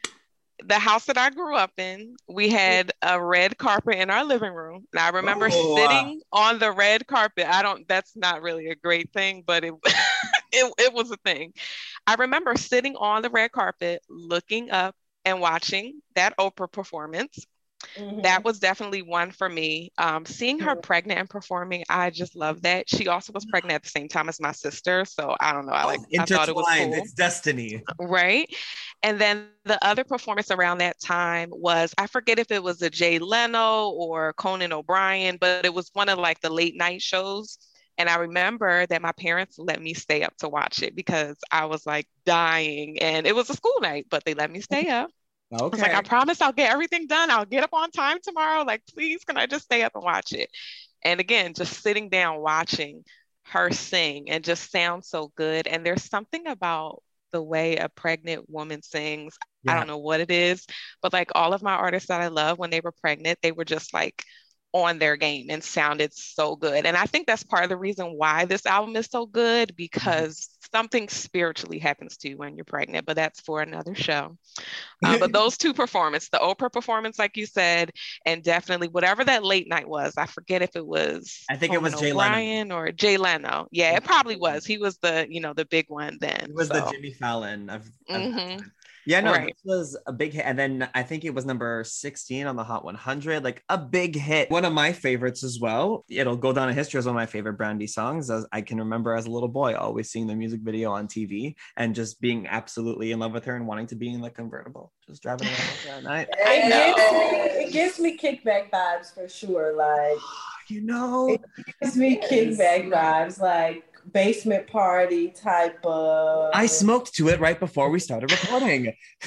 The house that I grew up in, we mm-hmm. had a red carpet in our living room. And I remember Oh. sitting on the red carpet. I don't that's not really a great thing, but it it, it was a thing. I remember sitting on the red carpet looking up and watching that Oprah performance. Mhm. That was definitely one for me. Um, seeing her Mhm. pregnant and performing, I just love that. She also was pregnant at the same time as my sister, so I don't know. I like I thought it was Intertwined, cool it's destiny. right? And then the other performance around that time was I forget if it was a Jay Leno or Conan O'Brien, but it was one of like the late night shows. And I remember that my parents let me stay up to watch it because I was like dying. And it was a school night, but they let me stay up. I was like, I promise I'll get everything done. I'll get up on time tomorrow. Like, please, can I just stay up and watch it? And again, just sitting down watching her sing and just sounds so good. And there's something about the way a pregnant woman sings. I don't know what it is, but like all of my artists that I love, when they were pregnant, they were just like on their game and sounded so good. And I think that's part of the reason why this album is so good mm-hmm. because something spiritually happens to you when you're pregnant, but that's for another show. Uh, but those two performances, the Oprah performance, like you said, and definitely whatever that late night was, I forget if it was I think it was Conan Jay Leno. Or Jay Leno. Yeah, it probably was. He was the, you know, the big one then. It was the. Jimmy Fallon of, of Mhm. Yeah, no, Right. this was a big hit. And then I think it was number 16 on the Hot 100, like a big hit. One of my favorites as well. It'll go down in history as one of my favorite Brandy songs. As I can remember as a little boy, always seeing the music video on TV and just being absolutely in love with her and wanting to be in the convertible, just driving around with her at night. It gives, me, it gives me kickback vibes for sure. Like You know, it gives me kickback vibes, like basement party type of. I smoked to it right before we started recording.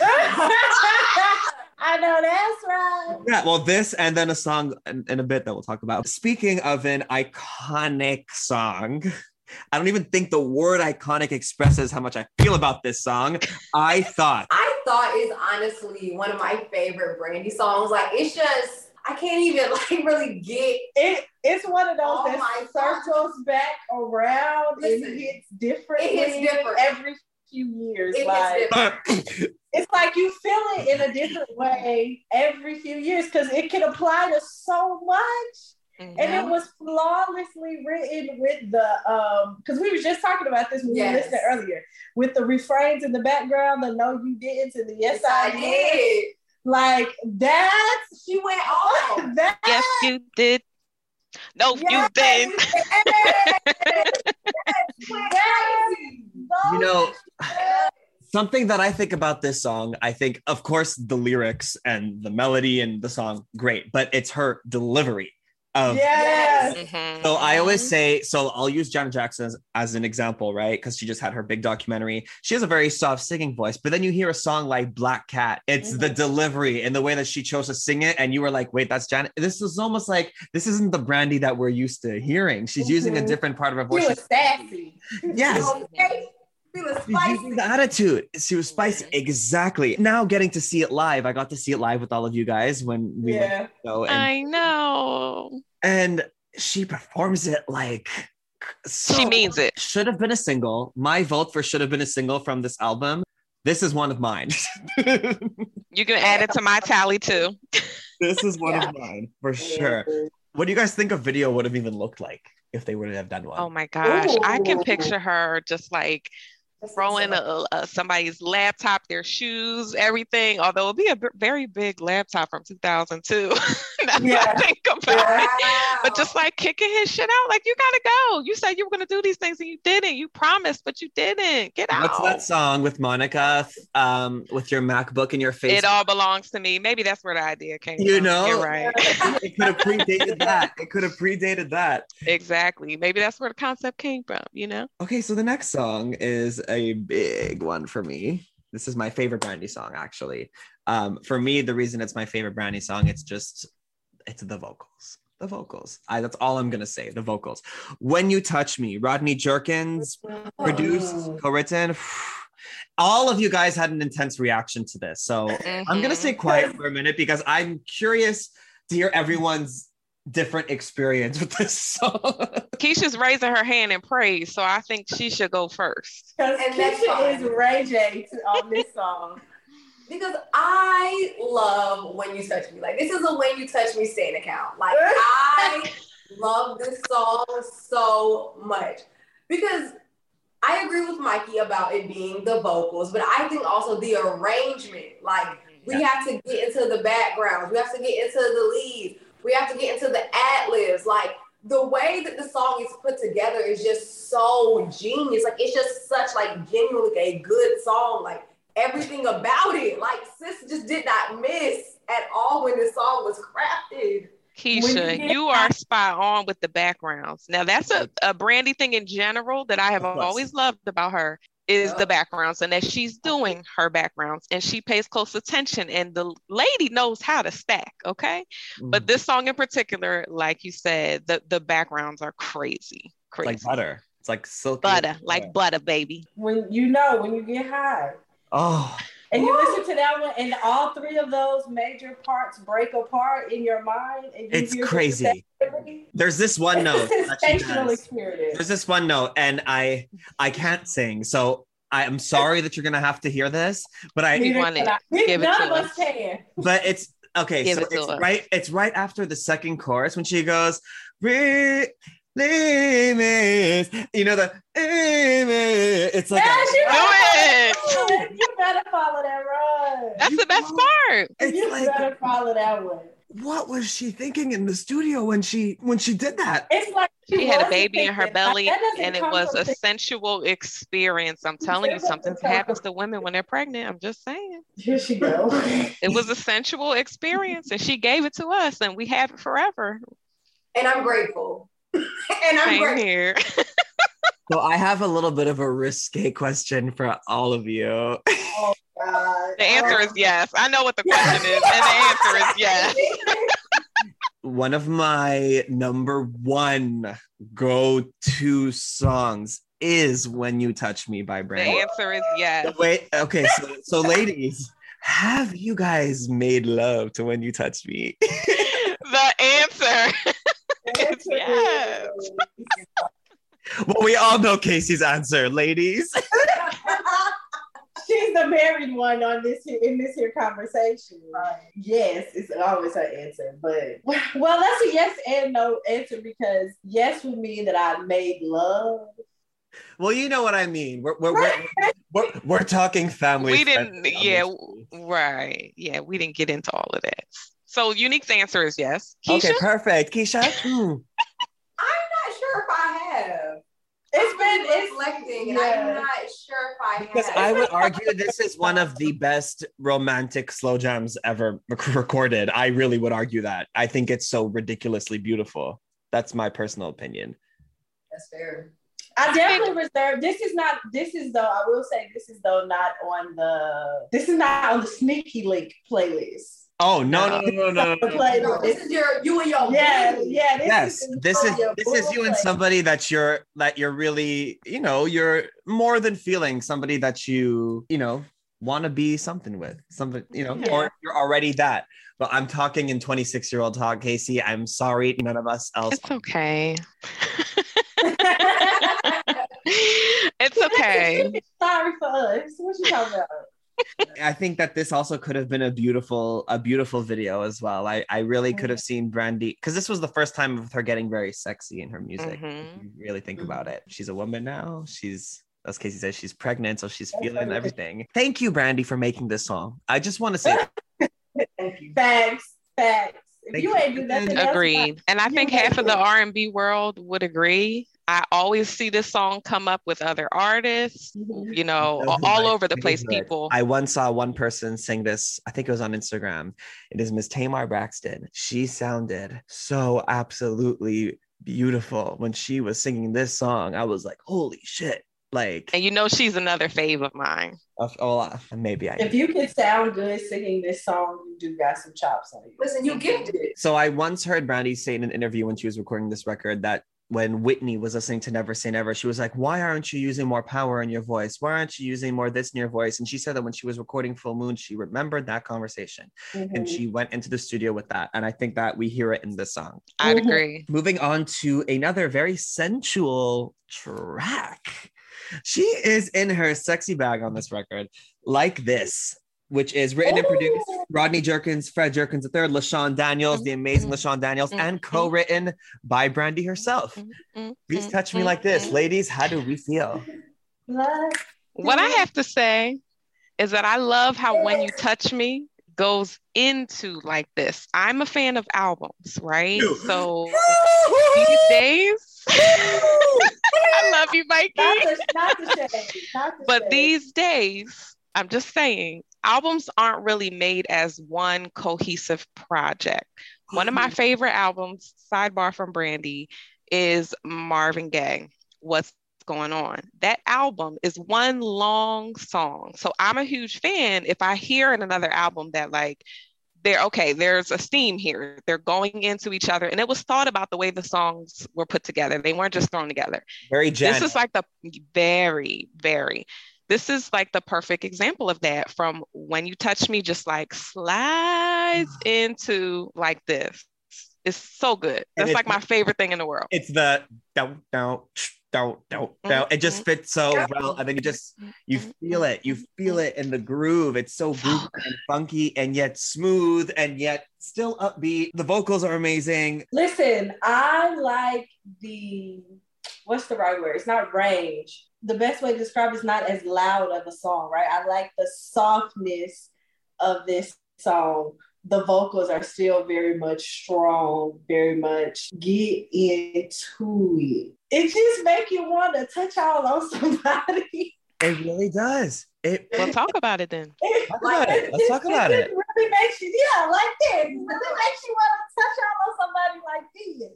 I know that's right. Yeah, well, this and then a song in, in a bit that we'll talk about. Speaking of an iconic song, I don't even think the word iconic expresses how much I feel about this song. I thought, I thought is honestly one of my favorite Brandy songs. Like it's just, I can't even like really get it. It's one of those Oh that my circles back around Listen, and hits differently it hits different. every few years. It hits like different. it's like you feel it in a different way every few years because it can apply to so much. And it Mhm. was flawlessly written with the um because we were just talking about this when we were Yes. listening earlier with the refrains in the background, the no you didn't and the yes, Yes, I, I did. Did. Like that, She went off. Oh. that Yes, you did. No, you Yes. didn't. You know, something that I think about this song, I think, of course, the lyrics and the melody and the song, great, but it's her delivery of. yes. Mhm. So I always say, so I'll use Janet Jackson as, as an example, right? Because she just had her big documentary. She has a very soft singing voice, but then you hear a song like Black Cat. It's the delivery and the way that she chose to sing it, and you were like, wait, that's Janet. This is almost like this isn't the Brandy that we're used to hearing. She's using a Mhm. different part of her voice. She voice. was She's- sassy. Yes. Okay. Feeling She's using spicy. the attitude. She was spicy. Exactly. Now getting to see it live. I got to see it live with all of you guys when we went to the and, I know. And she performs it like so She means it. should have been a single. My vote for should have been a single from this album. This is one of mine. You can add it to my tally too. this is one Yeah. of mine for sure. What do you guys think a video would have even looked like if they would have done one? Oh my gosh. I can picture her just like throwing a, a, somebody's laptop, their shoes, everything. Although it'd be a b- very big laptop from 2002. now Yeah. I think about it. But just like kicking his shit out, like you gotta go. You said you were gonna do these things and you didn't. You promised, but you didn't. Get out. What's that song with Monica? Um, with your MacBook in your face. It all belongs to me. Maybe that's where the idea came You from. know? You're right. it could have predated that. It could have predated that. exactly. Maybe that's where the concept came from, you know? Okay, so the next song is a big one for me. This is my favorite Brandy song, actually. Um, for me, the reason it's my favorite Brandy song, it's just it's the vocals. The vocals. I that's all I'm gonna say. The vocals. When you touch me, Rodney Jerkins produced, co-written. All of you guys had an intense reaction to this. So I'm gonna Mhm. stay quiet for a minute because I'm curious to hear everyone's different experience with this song. Keisha's raising her hand in praise, so I think she should go first. Because And that's Keisha fine. is Ray J on this song. Because I love when you touch me. Like this is a when you touch me stand account. Like I love this song so much because I agree with Mikey about it being the vocals, but I think also the arrangement. Like we have to get into the backgrounds, we have to get into the leads, we have to get into the ad libs. Like the way that the song is put together is just so genius. Like it's just such like genuinely a good song. Like everything about it. Like sis just did not miss at all when this song was crafted. When Keisha, you you are spot on with the backgrounds. Now that's a, a Brandy thing in general that I have always loved about her is Yeah. the backgrounds and that she's doing her backgrounds and she pays close attention and the lady knows how to stack, okay? Mm. But this song in particular, like you said, the, the backgrounds are crazy. Crazy. like butter. It's like silky butter, like butter, baby. When you know, when you get high. Oh, And you listen to that one, and all three of those major parts break apart in your mind. And you it's hear the crazy. There's this one note. It's a that she has. experience. There's this one note, and I I can't sing, so I am sorry that you're gonna have to hear this, but I Neither want it. I. We- Give it to of us us. can. but it's okay. Give so it to it's us. right. It's right after the second chorus when she goes, "Re- limits." You know the it's like Yes, a- you Do better it. Follow that. You better follow that run. That's the best part. it's you like better follow that one. what was she thinking in the studio when she when she did that? It's like She had a wasn't baby in her thinking, belly, that and it was a thinking- sensual experience. I'm telling you, something happens to women when they're pregnant. I'm just saying. Here she go. It was a sensual experience, and she gave it to us, and we have it forever. And I'm grateful. and I'm Same grateful. here. So I have a little bit of a risque question for all of you. oh God. The answer is oh. yes. I know what the question is, and the answer is yes. one of my number one go-to songs is "When You Touch Me" by Brandy. The answer is yes. Wait, okay, so so ladies, have you guys made love to "When You Touch Me"? the answer. is yes. Well, we all know Casey's answer, ladies. She's the married one on this in this here conversation. Right. Yes, it's always her answer. But well, that's a yes and no answer because yes would mean that I made love. Well, you know what I mean. We're we're we're, we're, we're talking family. We didn't. Yeah. Right. Yeah. We didn't get into all of that. So Unique's answer is yes. Keisha? Okay. Perfect. Keisha. Hmm. I'm not sure if I have. It's been it's reflecting, and I'm not sure if I because have. I would argue this is one of the best romantic slow jams ever recorded. I really would argue that. I think it's so ridiculously beautiful. That's my personal opinion. That's fair. I definitely reserve. This is not. This is though. I will say this is though not on the. This is not on the sneaky link playlist. Oh no no no no no! no. No, this is your you and your Yeah, baby. yeah. This Yes, is this is your this is you and somebody that you're that you're really you know you're more than feeling somebody that you you know want to be something with somebody you know Yeah. or you're already that. But I'm talking in 26 year old talk, Casey. I'm sorry, none of us else. It's okay. it's okay. Sorry for us. What you talking about? I think that this also could have been a beautiful, a beautiful video as well. I, I really could Mm-hmm. have seen Brandy because this was the first time of her getting very sexy in her music. Mhm. If you really think about it. She's a woman now. She's as Casey says, she's pregnant, so she's feeling everything. Thank you, Brandy, for making this song. I just want to say Thank you. Facts. Facts. If Thank you you. ain't do nothing else, Agreed. And I think half of the. R and B world would agree. I always see this song come up with other artists, mm-hmm. you know, Those all my over the place. People. I once saw one person sing this. I think it was on Instagram. It is Miss Tamar Braxton. She sounded so absolutely beautiful when she was singing this song. I was like, holy shit! Like, and you know, she's another fave of mine. oh, oh, maybe I. If you can sound good singing this song, you do got some chops on you. Listen, you gifted it. So I once heard Brandy say in an interview when she was recording this record that when Whitney was listening to Never Say Never, she was like, Why aren't you using more power in your voice? Why aren't you using more this in your voice? And she said that when she was recording Full Moon, she remembered that conversation and Mhm. she went into the studio with that. And I think that we hear it in this song. I'd Mhm. agree. Moving on to another very sensual track. She is in her sexy bag on this record, like this, which is written and produced Ooh. Rodney Jerkins, Fred Jerkins III, LaShawn Daniels, the amazing mm-hmm. LaShawn Daniels, and mm-hmm. co-written by Brandy herself. Mm-hmm. mm-hmm. Please touch me like this. Ladies, how do we feel? What I have to say is that I love how when you touch me goes into like this. I'm a fan of albums, right? So these days, I love you, Mikey. not the, not the shade. Not the But shade. these days, I'm just saying, albums aren't really made as one cohesive project. One of my mm-hmm. favorite albums, sidebar from Brandy, is Marvin Gaye. What's going on? That album is one long song. So I'm a huge fan if I hear in another album that like they're okay, there's a theme here. They're going into each other. And it was thought about the way the songs were put together. They weren't just thrown together. Very. This is like the very, very. This is like the perfect example of that. From when you touch me, just like slides into like this. It's so good. And That's like my favorite thing in the world. it's the don't don't don't don't don't. It just mm-hmm. fits so well, and then you just you mm-hmm. feel it. You mm-hmm. feel it in the groove. It's so groovy and funky, and yet smooth, and yet still upbeat. The vocals are amazing. Listen, I like the what's the right word? It's not range. The best way to describe it is not as loud of a song, right? I like the softness of this song. The vocals are still very much strong, very much get into it. It just make you want to touch all on somebody. It really does. It. We'll talk about it then. Talk about it. Let's talk about it. really makes you, yeah, like this. It really makes you want to touch all on somebody like this.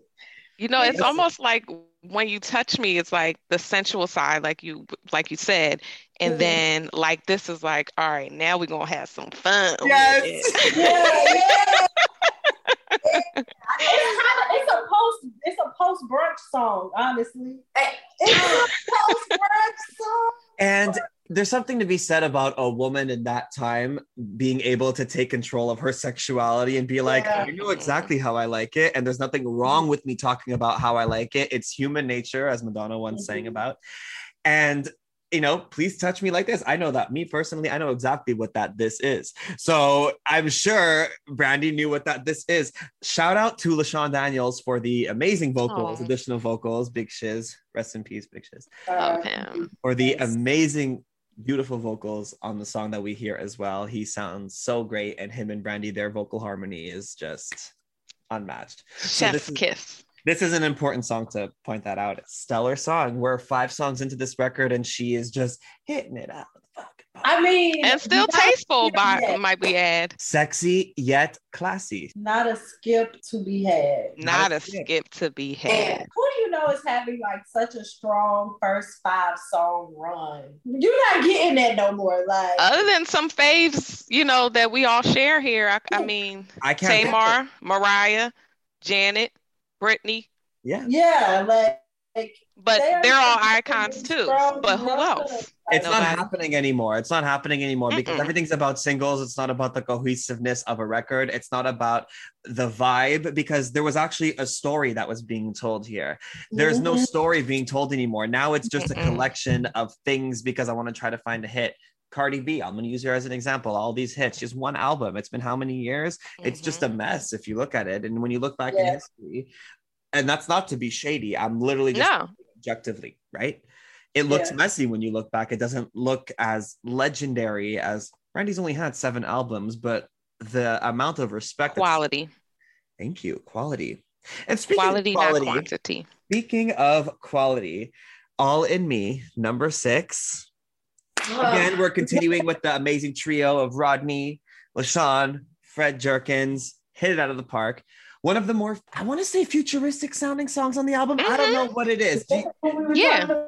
You know, it's Yes. almost like when you touch me, it's like the sensual side, like you like you said. And Mhm. then like this is like, all right, now we're gonna have some fun. Yes. it. Yeah, yeah. it's kind of it's a post it's a post brunch song, honestly. It's a post brunch song. And there's something to be said about a woman in that time being able to take control of her sexuality and be like, Yeah. I know exactly how I like it, and there's nothing wrong with me talking about how I like it. It's human nature, as Madonna once sang mm-hmm. about. And you know, please touch me like this. I know that me personally, I know exactly what that this is. So I'm sure Brandy knew what that this is. Shout out to LaShawn Daniels for the amazing vocals, Aw. additional vocals. Big shiz. Rest in peace, big shiz Love him. for the amazing beautiful vocals on the song that we hear as well. He sounds so great and him and brandy their vocal harmony is just unmatched. So Chef's this is- kiss. this is an important song to point that out. Stellar song. We're five songs into this record and she is just hitting it out I mean, And still tasteful, by yeah. might we add. sexy yet classy Not a skip to be had. Not a skip. skip to be And had. who do you know is having like such a strong first five song run? You're not getting that no more. Like Other than some faves, you know, that we all share here. I, I mean, i can't think of- Tamar, Mariah, Janet, Britney, yeah yeah, like, like but They are they're all icons too. But who else? It's not happening anymore. It's not happening anymore because Mm-mm. everything's about singles. It's not about the cohesiveness of a record. It's not about the vibe because there was actually a story that was being told here. There's no Mhm. story being told anymore. Now it's just a Mm-mm. collection of things because I want to try to find a hit. Cardi B, I'm going to use her as an example. All these hits, just one album. It's been how many years? It's just a Mm-hmm. mess if you look at it. And when you look back in history, and that's not to be shady, I'm literally just No. objectively, right? It looks Yeah. messy when you look back. It doesn't look as legendary as Brandy's only had seven albums, but the amount of respect. that's- Quality. Thank you. Quality. And speaking Quality, of quality, not quantity. speaking of quality, All in Me, number six. Again, we're continuing with the amazing trio of Rodney, LaShawn, Fred Jerkins, hit it out of the park. One of the more, I want to say futuristic sounding songs on the album. I don't mm-hmm. know what it is. Do you- Yeah.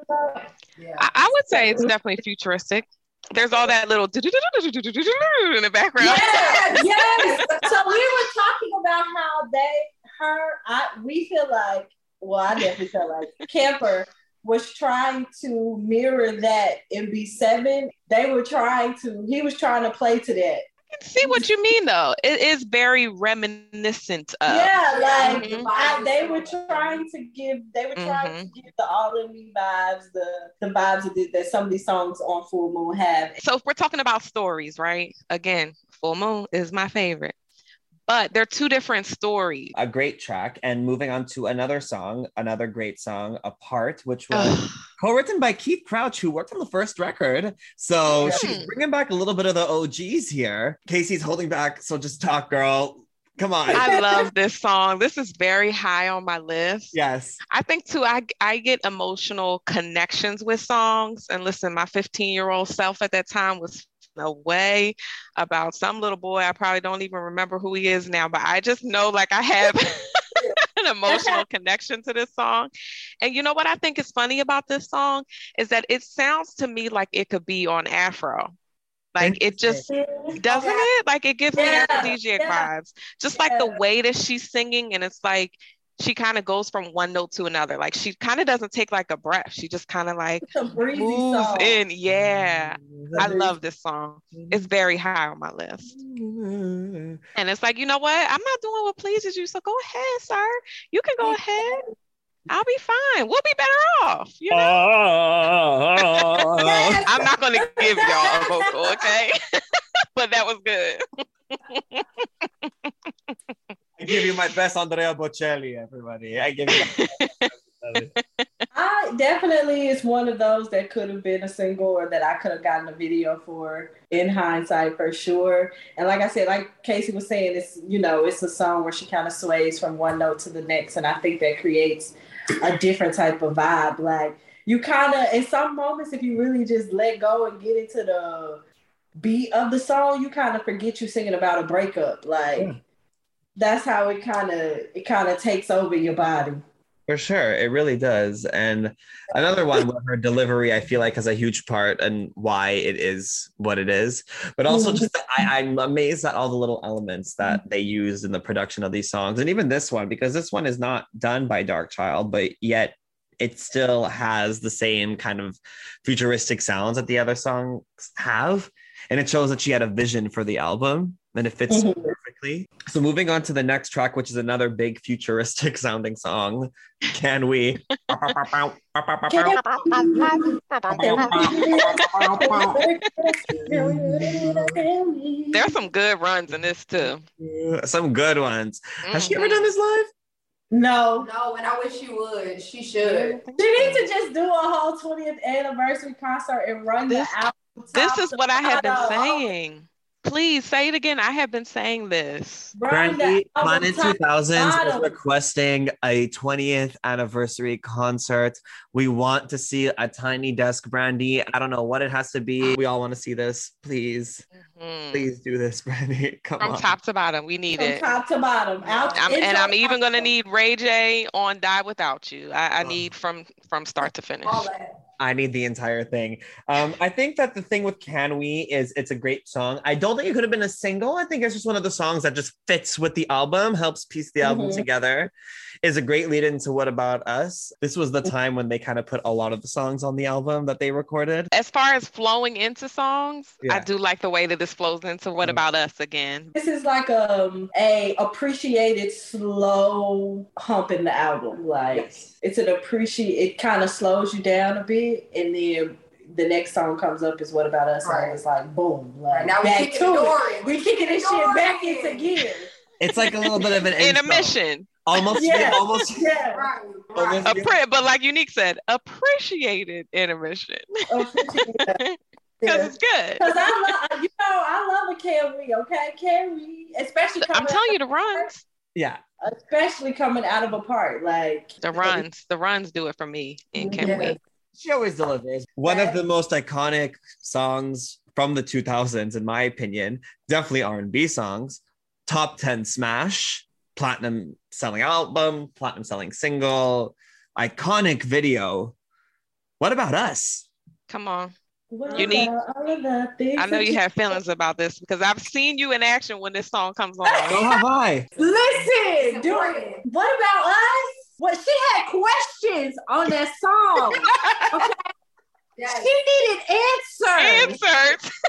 Yeah. I, I would say it's definitely futuristic. There's all that little in the background. Yeah, yes. So we were talking about how they, her, I, we feel like, well, I definitely feel like Camper was trying to mirror that in B7. They were trying to, he was trying to play to that. See what you mean though. It is very reminiscent of. yeah, like Mhm. I, they were trying to give, they were trying to give the all in me vibes, the the vibes that, that some of these songs on Full Moon have. So if we're talking about stories, right? Again, Full Moon is my favorite. But they're two different stories. a great track. And moving on to another song, another great song, Apart, which was co-written by Keith Crouch, who worked on the first record. So she's bringing back a little bit of the OGs here. Casey's holding back, so just talk, girl. Come on. I love this song. This is very high on my list. yes. I think too, I I get emotional connections with songs. And listen, my 15 year old self at that time was away about some little boy. I probably don't even remember who he is now, but I just know like I have an emotional connection to this song. And you know what I think is funny about this song is that it sounds to me like it could be on Afro. Like it just doesn't it? Like it gives me Yeah, Afrodisiac yeah. vibes. Just like the way that she's singing, and it's like she kind of goes from one note to another. Like she kind of doesn't take like a breath. She just kind of like It's a breezy moves song. in. Yeah. I love this song. Mm-hmm. It's very high on my list. Mm-hmm. And it's like, you know what? I'm not doing what pleases you. So go ahead, sir. You can go ahead. I'll be fine. We'll be better off. You know? I'm not going to give y'all a vocal, okay? but that was good. I give you my best Andrea Bocelli, everybody. I give you Definitely is one of those that could have been a single or that I could have gotten a video for in hindsight for sure. And like I said, like Casey was saying, it's you know, it's a song where she kind of sways from one note to the next. And I think that creates a different type of vibe. Like you kind of in some moments, if you really just let go and get into the beat of the song, you kind of forget you singing about a breakup. Like that's how it kind of it kind of takes over your body. For sure, it really does. And another one where her delivery, I feel like, has a huge part and why it is what it is. But also, just I, I'm amazed at all the little elements that they used in the production of these songs, and even this one, because this one is not done by Darkchild, but yet it still has the same kind of futuristic sounds that the other songs have. And it shows that she had a vision for the album and it fits Mhm. perfectly. So moving on to the next track, which is another big futuristic sounding song. Can we? There's some good runs in this too. Some good ones. Has she ever done this live? No. No, and I wish she would. She should. She needs to just do a whole 20th anniversary concert and run the album. This is what I have been bottom. saying. Please say it again. I have been saying this. Run the Brandy album Planet top 2000s is requesting a 20th anniversary concert. We want to see a tiny desk Brandy. I don't know what it has to be. We all want to see this. Please, Mhm. please do this, Brandy. Come From on. top to bottom, we need From it. top to bottom. Out I'm, and I'm even gonna need Ray J on Die Without You. I, I need from from start to finish. All that. I need the entire thing. Um, I think that the thing with Can We is it's a great song. I don't think it could have been a single. I think it's just one of the songs that just fits with the album, helps piece the album Mhm. together. Is a great lead into What About Us. This was the time when they kind of put a lot of the songs on the album that they recorded. As far as flowing into songs, I do like the way that this flows into What Mm. About Us again. This is like um a appreciated slow hump in the album. Like it's an appreciate. It kind of slows you down a bit, and then the next song comes up is "What About Us?" Right. and it's like boom, like Right, now we back kicking to the it. door in. We We kicking kicking this shit back in. into gear. It's like a little bit of an In a mission. Almost, Yeah. almost. Yeah, Right. Almost- Right. Appre- but like Unique said, appreciated intermission. appreciate Because it's good. Because I love, you know, I love a Can We, okay? Can We, especially coming, I'm telling you the runs. Yeah. especially coming out of Apart, like The runs. The runs do it for me. And can Yeah. we? She always uh, delivers. One of the most iconic songs from the 2000s, in my opinion, definitely R&B songs. Top 10 smash, platinum selling album, platinum selling single, iconic video. What about us? Come on. what Unique. about all of the things I know you have feelings about this because I've seen you in action when this song comes on. So have I. Listen, do Supporting. what about us? Well, she had questions on that song. okay, Yes. she needed answers. Answers.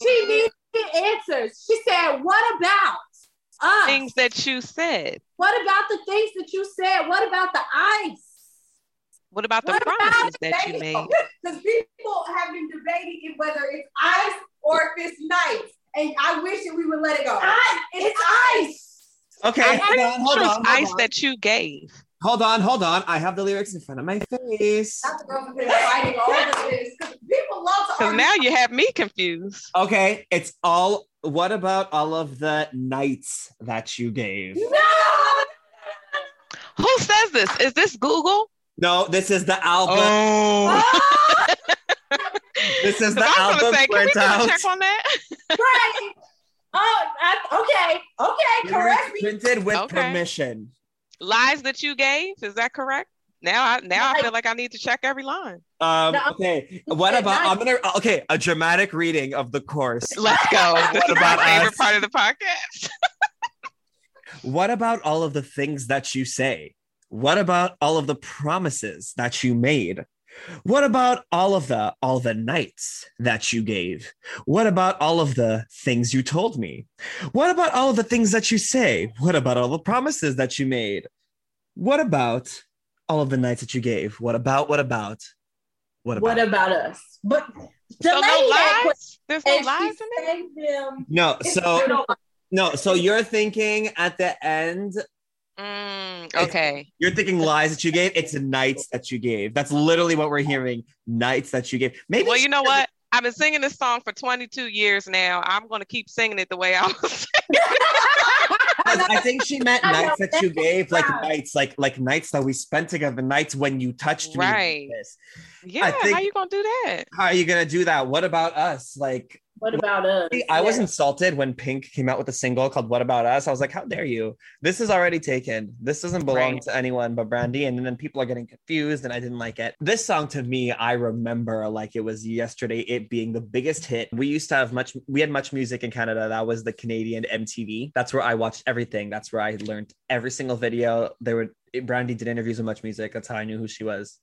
She needed answers. She said, "What about us? Things that you said. What about the things that you said? What about the ice? What about the What promises the that you made? Because people have been debating if whether it's ice or if it's nights. And I wish that we would let it go. Ice. It's ice. Okay, I'm hold on, hold on, hold ice on. that you gave. Hold on, hold on. I have the lyrics in front of my face. Not the girls who've fighting all of this. Because people love to Because argue. now you have me confused. Okay, it's all. What about all of the nights that you gave? No! Who says this? Is this Google? No, this is the album. Oh. This is the 'Cause I was album gonna say, can we print do a out. check on that? Right. Oh, I, okay. Okay. Correct me. Printed with Okay. permission. Lies that you gave, is that correct? Now I now I feel like I need to check every line. Um, okay, what about? I'm gonna. Okay, a dramatic reading of the course. Let's go. This What is about favorite us? part of the podcast. What about all of the things that you say? What about all of the promises that you made? What about all of the all the nights that you gave? What about all of the things you told me? What about all of the things that you say? What about all the promises that you made? What about all of the nights that you gave? What about what about what about? What about us? But the So no lady had lies? There's no questions, lies in it? them. no, so no- no, so you're thinking at the end Mm, okay. You're thinking lies that you gave. It's nights that you gave. That's literally what we're hearing. Nights that you gave. Maybe. Well, you know what? I've been singing this song for 22 years now. I'm going to keep singing it the way I was. I think she meant nights that you gave, like nights, like like nights that we spent together. Nights when you touched me. like Right. this. yeah, think- how you going to do that? How are you gonna do that? What about us? Like. What about us? I was Yeah. insulted when Pink came out with a single called "What About Us." I was like, "How dare you? This is already taken. This doesn't belong Right. to anyone but Brandy." And then people are getting confused, and I didn't like it. This song to me, I remember like it was yesterday. It being the biggest hit. We used to have much. We had Much Music in Canada. That was the Canadian MTV. That's where I watched everything. That's where I learned every single video. There were Brandy did interviews with Much Music. That's how I knew who she was.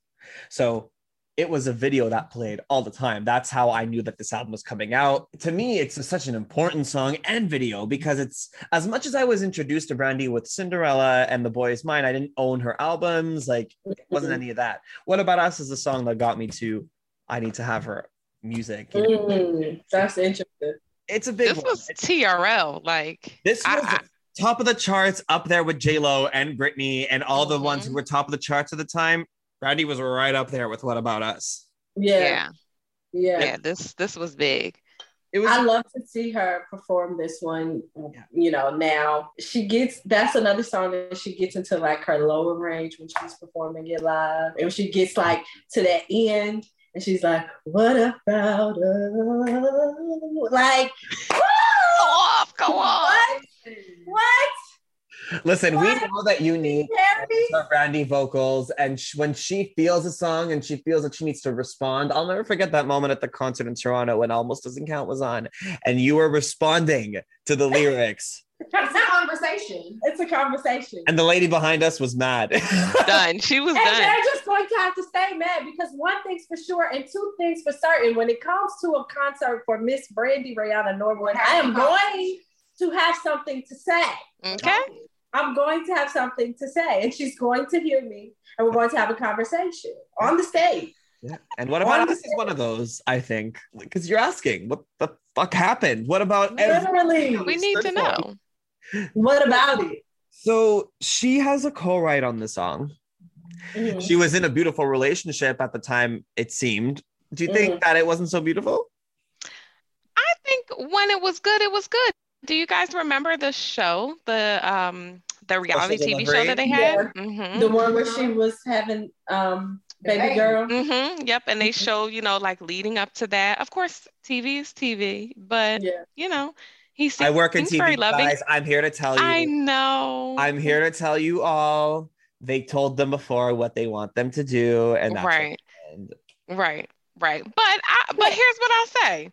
So it was a video that played all the time. That's how I knew that this album was coming out. To me, it's such an important song and video because it's as much as I was introduced to Brandy with Cinderella and The Boy Is Mine, I didn't own her albums. Like, it wasn't any of that. What About Us is the song that got me to I need to have her music. you know? Mm, that's interesting. It's a big This one. was TRL. Like This I- was top of the charts up there with J Lo and Britney and all the Mm-hmm. ones who were top of the charts at the time. Brandy was right up there with What About Us. Yeah. yeah, Yeah. yeah. This this was big. It was I love to see her perform this one, uh, you know, now. She gets that's another song that she gets into like her lower range when she's performing it live. And she gets like to that end and she's like, What about us? Like, Go off, go off. what? What? Listen, we know that you need Harry? Brandy vocals, and sh- when she feels a song and she feels that she needs to respond, I'll never forget that moment at the concert in Toronto when Almost Doesn't Count was on, and you were responding to the lyrics, It's a conversation. It's a conversation. and the lady behind us was mad. Done. She was And done. they're just going to have to stay mad because one thing's for sure and two things for certain. When it comes to a concert for Miss Brandy Rayana Norwood, I am going to have something to say. Okay. I'm going to have something to say, and she's going to hear me, and we're going to have a conversation on the stage. Yeah. And what about us is one of those, I think, because you're asking, what the fuck happened? What about Literally, We need to know. what about it? So she has a co-write on the song. Mhm. She was in a beautiful relationship at the time, it seemed. Do you think that it wasn't so beautiful? I think when it was good, it was good. Do you guys remember the show, the um the reality TV show that they Yeah. had? Mm-hmm. The one where she was having um baby baby. girl. Mm-hmm. Yep. And they show, you know, like leading up to that. Of course, TV is TV, but Yeah. you know, he I work in seems very TV, loving. guys. I'm here to tell you. I know. I'm here to tell you all. They told them before what they want them to do, and that's Right. Right, right. But I but here's what I'll say.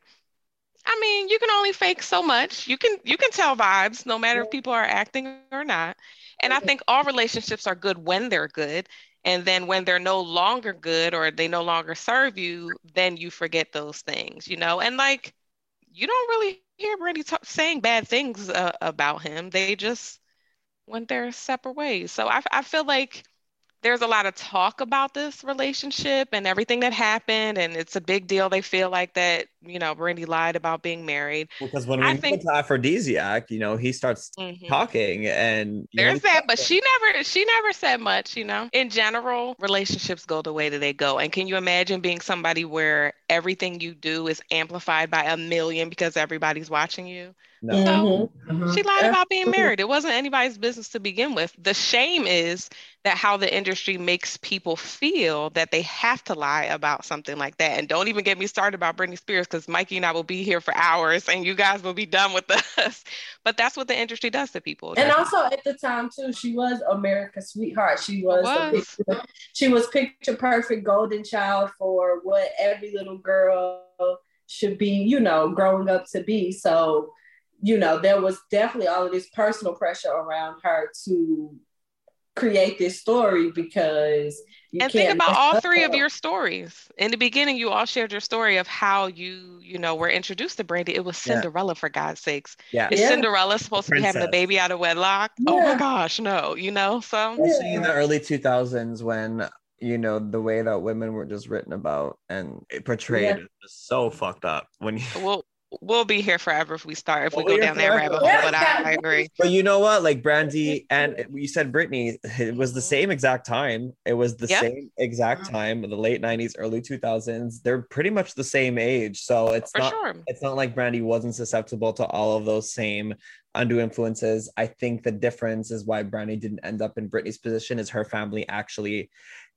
I mean, you can only fake so much. You can you can tell vibes no matter if people are acting or not. And I think all relationships are good when they're good. And then when they're no longer good or they no longer serve you, then you forget those things, you know? And like you don't really hear Brandy talk, saying bad things uh, about him. They just went their separate ways. So I I feel like there's a lot of talk about this relationship and everything that happened, and it's a big deal. They feel like that, you know, Brandy lied about being married. Because when we I move think- into Afrodisiac, you know, he starts Mhm. talking, and you know, There's that, but she never she never said much, you know. In general, relationships go the way that they go. And can you imagine being somebody where everything you do is amplified by a million because everybody's watching you? no. Mhm. She lied about being married. It wasn't anybody's business to begin with. The shame is that how the industry makes people feel that they have to lie about something like that. And don't even get me started about Britney Spears because Mikey and I will be here for hours and you guys will be done with us. But that's what the industry does to people. And also at the time too, she was America's sweetheart. She was, Was. picture, she was picture perfect golden child for what every little girl should be, you know, growing up to be. So, you know, there was definitely all of this personal pressure around her to create this story because you and think can't about mess all up. three of your stories. In the beginning, you all shared your story of how you, you know, were introduced to Brandy. It was Yeah. Cinderella, for God's sakes. Yeah. Is Yeah. Cinderella supposed to be having a baby out of wedlock? Oh my gosh, no, you know, so Especially in the early 2000s when you know the way that women were just written about and portrayed Yeah. is so fucked up when you we'll we'll be here forever if we start if we We'll go down here that rabbit hole. forever. But I, I agree. But you know what? Like Brandy and you said Britney, it was the mm-hmm. same exact time. It was the Yep. same exact mm-hmm. time, the late 90s, early 2000s. They're pretty much the same age. So it's For not sure. it's not like Brandy wasn't susceptible to all of those same undue influences. I think the difference is why Brandy didn't end up in Britney's position is her family actually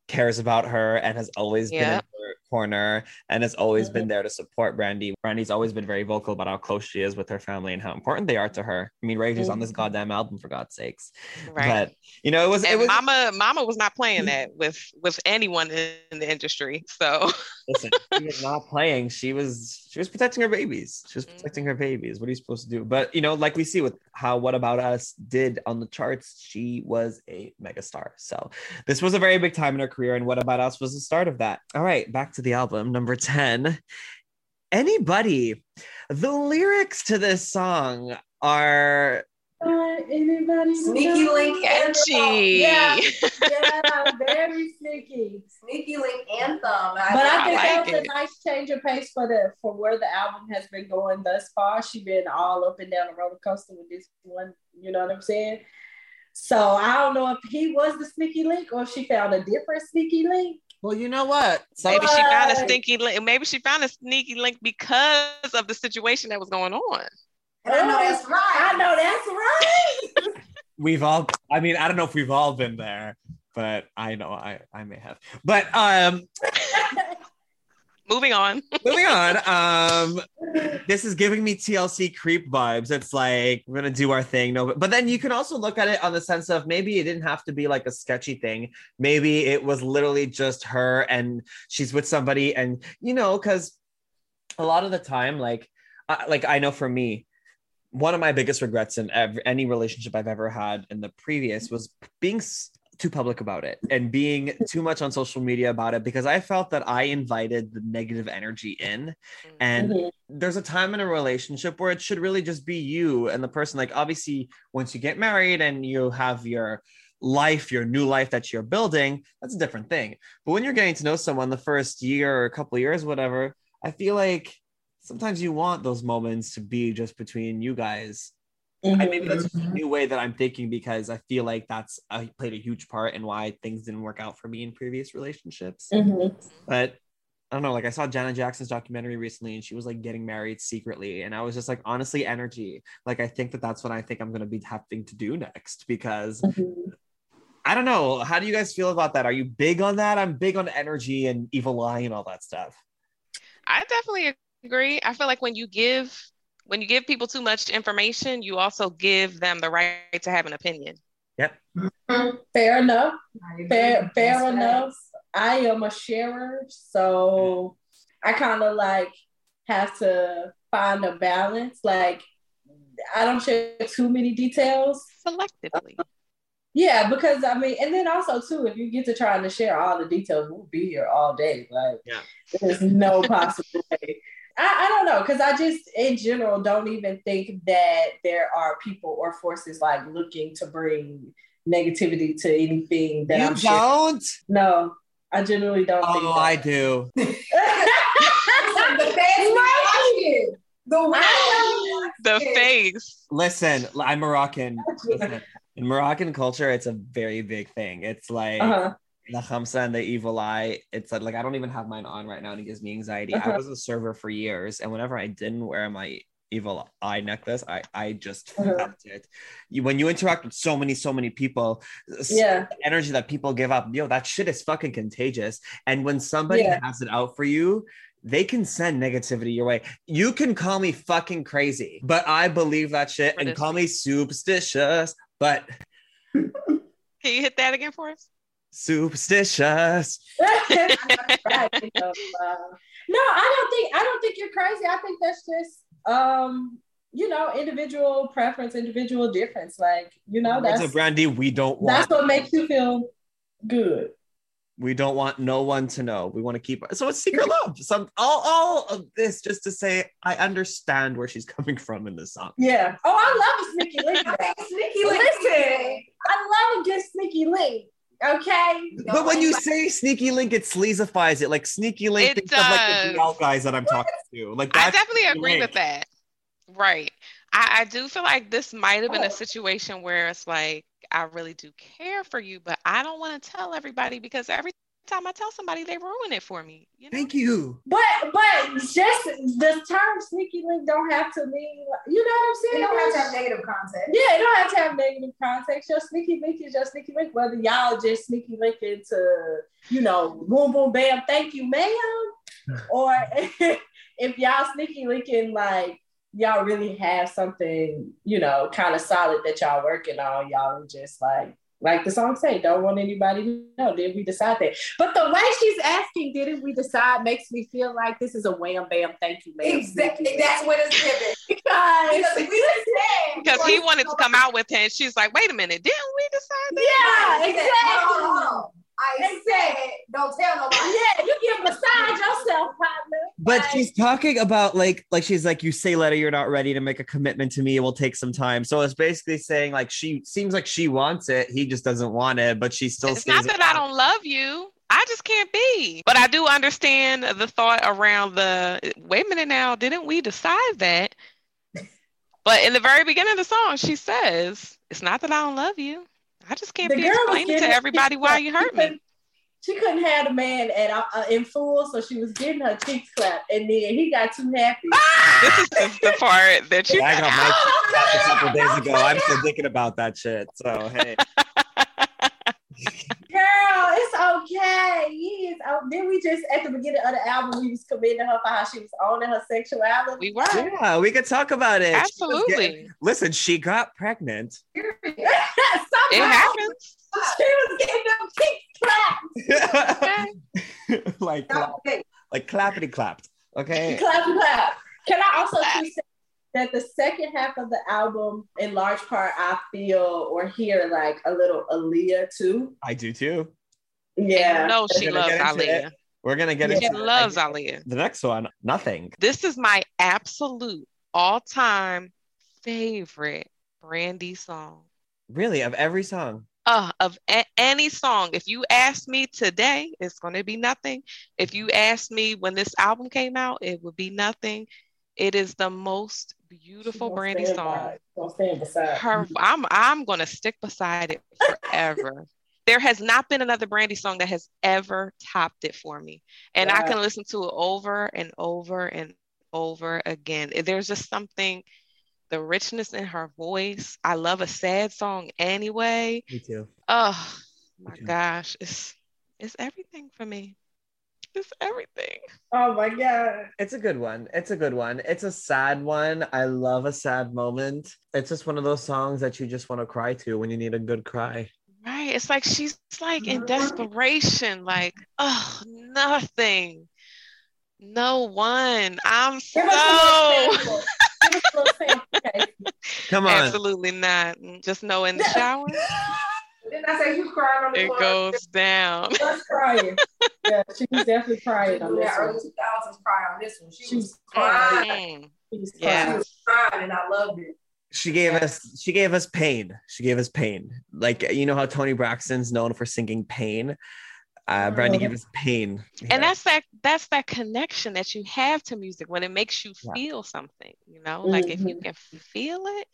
cares about her and has always been Yep. her corner and has always been mm-hmm. there to support Brandy. Brandy's always been very vocal about how close she is with her family and how important they are to her. I mean, Ray J is on this mm-hmm. goddamn album for God's sakes. Right. But you know, it was it was Mama, Mama was not playing mm-hmm. that with with anyone in the industry. So listen, she was not playing. She was she was protecting her babies. She was protecting her babies. What are you supposed to do? But you know, like we see with how What About Us did on the charts, she was a megastar. So this was a very big time in her career, and What About Us was the start of that. All right, back to the album, number 10. Anybody, the lyrics to this song are anybody Sneaky Link Catchy. Yeah, yeah, very sneaky. Sneaky Link anthem. But I think like that was it. a nice change of pace for the for where the album has been going thus far. She's been all up and down the roller coaster with this one. You know what I'm saying? So I don't know if he was the sneaky link or if she found a different sneaky link. Well, you know what? maybe she found a Right. stinky link. Maybe she found a sneaky link because of the situation that was going on. I know that's right. I know that's right. we've all i mean i don't know if we've all been there but i know i i may have but um Moving on. moving on um this is giving me tlc creep vibes. It's like we're gonna do our thing. No but, then you can also look at it on the sense of maybe it didn't have to be like a sketchy thing. Maybe it was literally just her and she's with somebody and you know because a lot of the time like I like i know for me one of my biggest regrets in ev- any relationship I've ever had in the previous was being too public about it and being too much on social media about it because I felt that I invited the negative energy in. And Mhm. there's a time in a relationship where it should really just be you and the person. Like, obviously, once you get married and you have your life, your new life that you're building, that's a different thing. But when you're getting to know someone the first year or a couple of years, whatever, I feel like sometimes you want those moments to be just between you guys. And maybe that's a new way that I'm thinking because I feel like that's uh, played a huge part in why things didn't work out for me in previous relationships. Mhm. But I don't know, like I saw Janet Jackson's documentary recently and she was like getting married secretly. And I was just like, honestly, energy. Like, I think that that's what I think I'm going to be having to do next because Mhm. I don't know. How do you guys feel about that? Are you big on that? I'm big on energy and evil eye and all that stuff. I definitely agree. I feel like when you give when you give people too much information, you also give them the right to have an opinion. Yep. Fair enough. Fair, fair That's enough. I am a sharer, so I kind of like have to find a balance. Like I don't share too many details. Selectively. Yeah, because I mean, and then also too, if you get to trying to share all the details, we'll be here all day. Like, Yeah. there's no possible way. I, I don't know, because I just in general don't even think that there are people or forces like looking to bring negativity to anything that you I'm don't? No, I generally don't think Oh, that. I do. the fans be watching. The world. The face. Listen, I'm Moroccan. Listen, in Moroccan culture, it's a very big thing. It's like Uh-huh. The Khamsa and the evil eye. It's like, like I don't even have mine on right now, and it gives me anxiety. I Uh-huh. was a server for years, and whenever I didn't wear my evil eye necklace, I I just Uh-huh. felt it. You, when you interact with so many so many people, Yeah. the energy that people give up, yo, that shit is fucking contagious. And when somebody Yeah. has it out for you. They can send negativity your way. You can call me fucking crazy, but I believe that shit and call me superstitious, but Can you hit that again for us? Superstitious. Right, you uh, no, I don't think I don't think you're crazy. I think that's just um, you know, individual preference, individual difference. Like, you know, that's a Brandy, we don't want. that's what makes you feel good. we don't want no one to know. We want to keep so it's secret love. Some all all of this just to say I understand where she's coming from in this song. Yeah. Oh, I love a sneaky link. Sneaky Link. Listen, I love a good sneaky link. Okay. But when you say sneaky link, it sleazifies it. Like sneaky link, It think of like the does. BL guys that I'm talking to. Like I definitely agree Link. with that. Right. I, I do feel like this might have been a situation where it's like, I really do care for you, but I don't want to tell everybody because every time I tell somebody, they ruin it for me. You know? Thank you. But but just the term sneaky link don't have to mean you know what I'm saying? It don't have to have negative context. Yeah, it don't have to have negative context. Your sneaky link is your sneaky link. Whether y'all just sneaky link into, you know, boom boom bam, thank you, ma'am. or if y'all sneaky linking like y'all really have something, you know, kind of solid that y'all working on, y'all are just like like the song say, don't want anybody to know. Did we decide that? But the way she's asking, didn't we decide, makes me feel like this is a wham bam, thank you, ma'am. Exactly. That's what it's given. because, Because we just said Because he wanted to come out with her, and she's like, "Wait a minute, didn't we decide that?" yeah, exactly. hold on, hold on. I said, don't tell nobody. Yeah, you give massage yourself, partner. But Like, she's talking about like like she's like you say letter you're not ready to make a commitment to me it will take some time so it's basically saying like she seems like she wants it he just doesn't want it but she still It's stays not that I don't love you. I just can't be. But I do understand the thought around the wait a minute now, didn't we decide that? But in the very beginning of the song, she says, It's not that I don't love you. I just can't The be girl was explaining to everybody why you hurt me. She couldn't have the man at uh, in full, so she was getting her cheeks clapped, and then he got too happy. This is just the part that you I got my cheeks clapped a couple days ago I'm still thinking about that shit so hey Girl, it's okay. He is. Oh, then we just at the beginning of the album, we was commending her for how she was owning her sexuality. We were. yeah we could talk about it She Absolutely. getting- listen she got pregnant It happens. she was getting them cheeks clapped. Okay. like clap, like clappity clapped okay Clap, clap. Can I also too say that the second half of the album, in large part, I feel or hear like a little Aaliyah too. I do too Yeah. And you she loves Aaliyah. it. we're gonna get She into it. She loves Aaliyah. the next one nothing This is my absolute all-time favorite Brandy song. really of every song uh, of a- any song. If you ask me today, it's going to be nothing. If you ask me when this album came out, it would be nothing. It is the most beautiful Brandy song. Don't stand beside. Her, I'm I'm going to stick beside it forever. there has not been another Brandy song that has ever topped it for me, and I can listen to it over and over and over again. There's just something. The richness in her voice. I love a sad song anyway. me too Oh my too. gosh, it's it's everything for me. It's everything. Oh my god. It's a good one. It's a good one. It's a sad one. I love a sad moment. It's just one of those songs that you just want to cry to when you need a good cry. Right. It's like she's like in mm-hmm. desperation, like, oh, nothing. No one. I'm so Give us a little sample. Give us a little sample. Okay. Come on. absolutely not. Just know in the shower, Didn't I say you crying on the it floor? goes down. Just crying. Yeah, she was definitely crying on this Yeah, early one. 2000s crying on this one. She, She was was crying. Mhm. She was Yeah. She crying. was crying, and I loved it. She gave us she gave us pain. She gave us pain. Like you know how Toni Braxton's known for singing pain. Uh Brandy gave us pain. And that's that that's that connection that you have to music when it makes you Yeah. feel something, you know? Like if you Mhm. can feel it,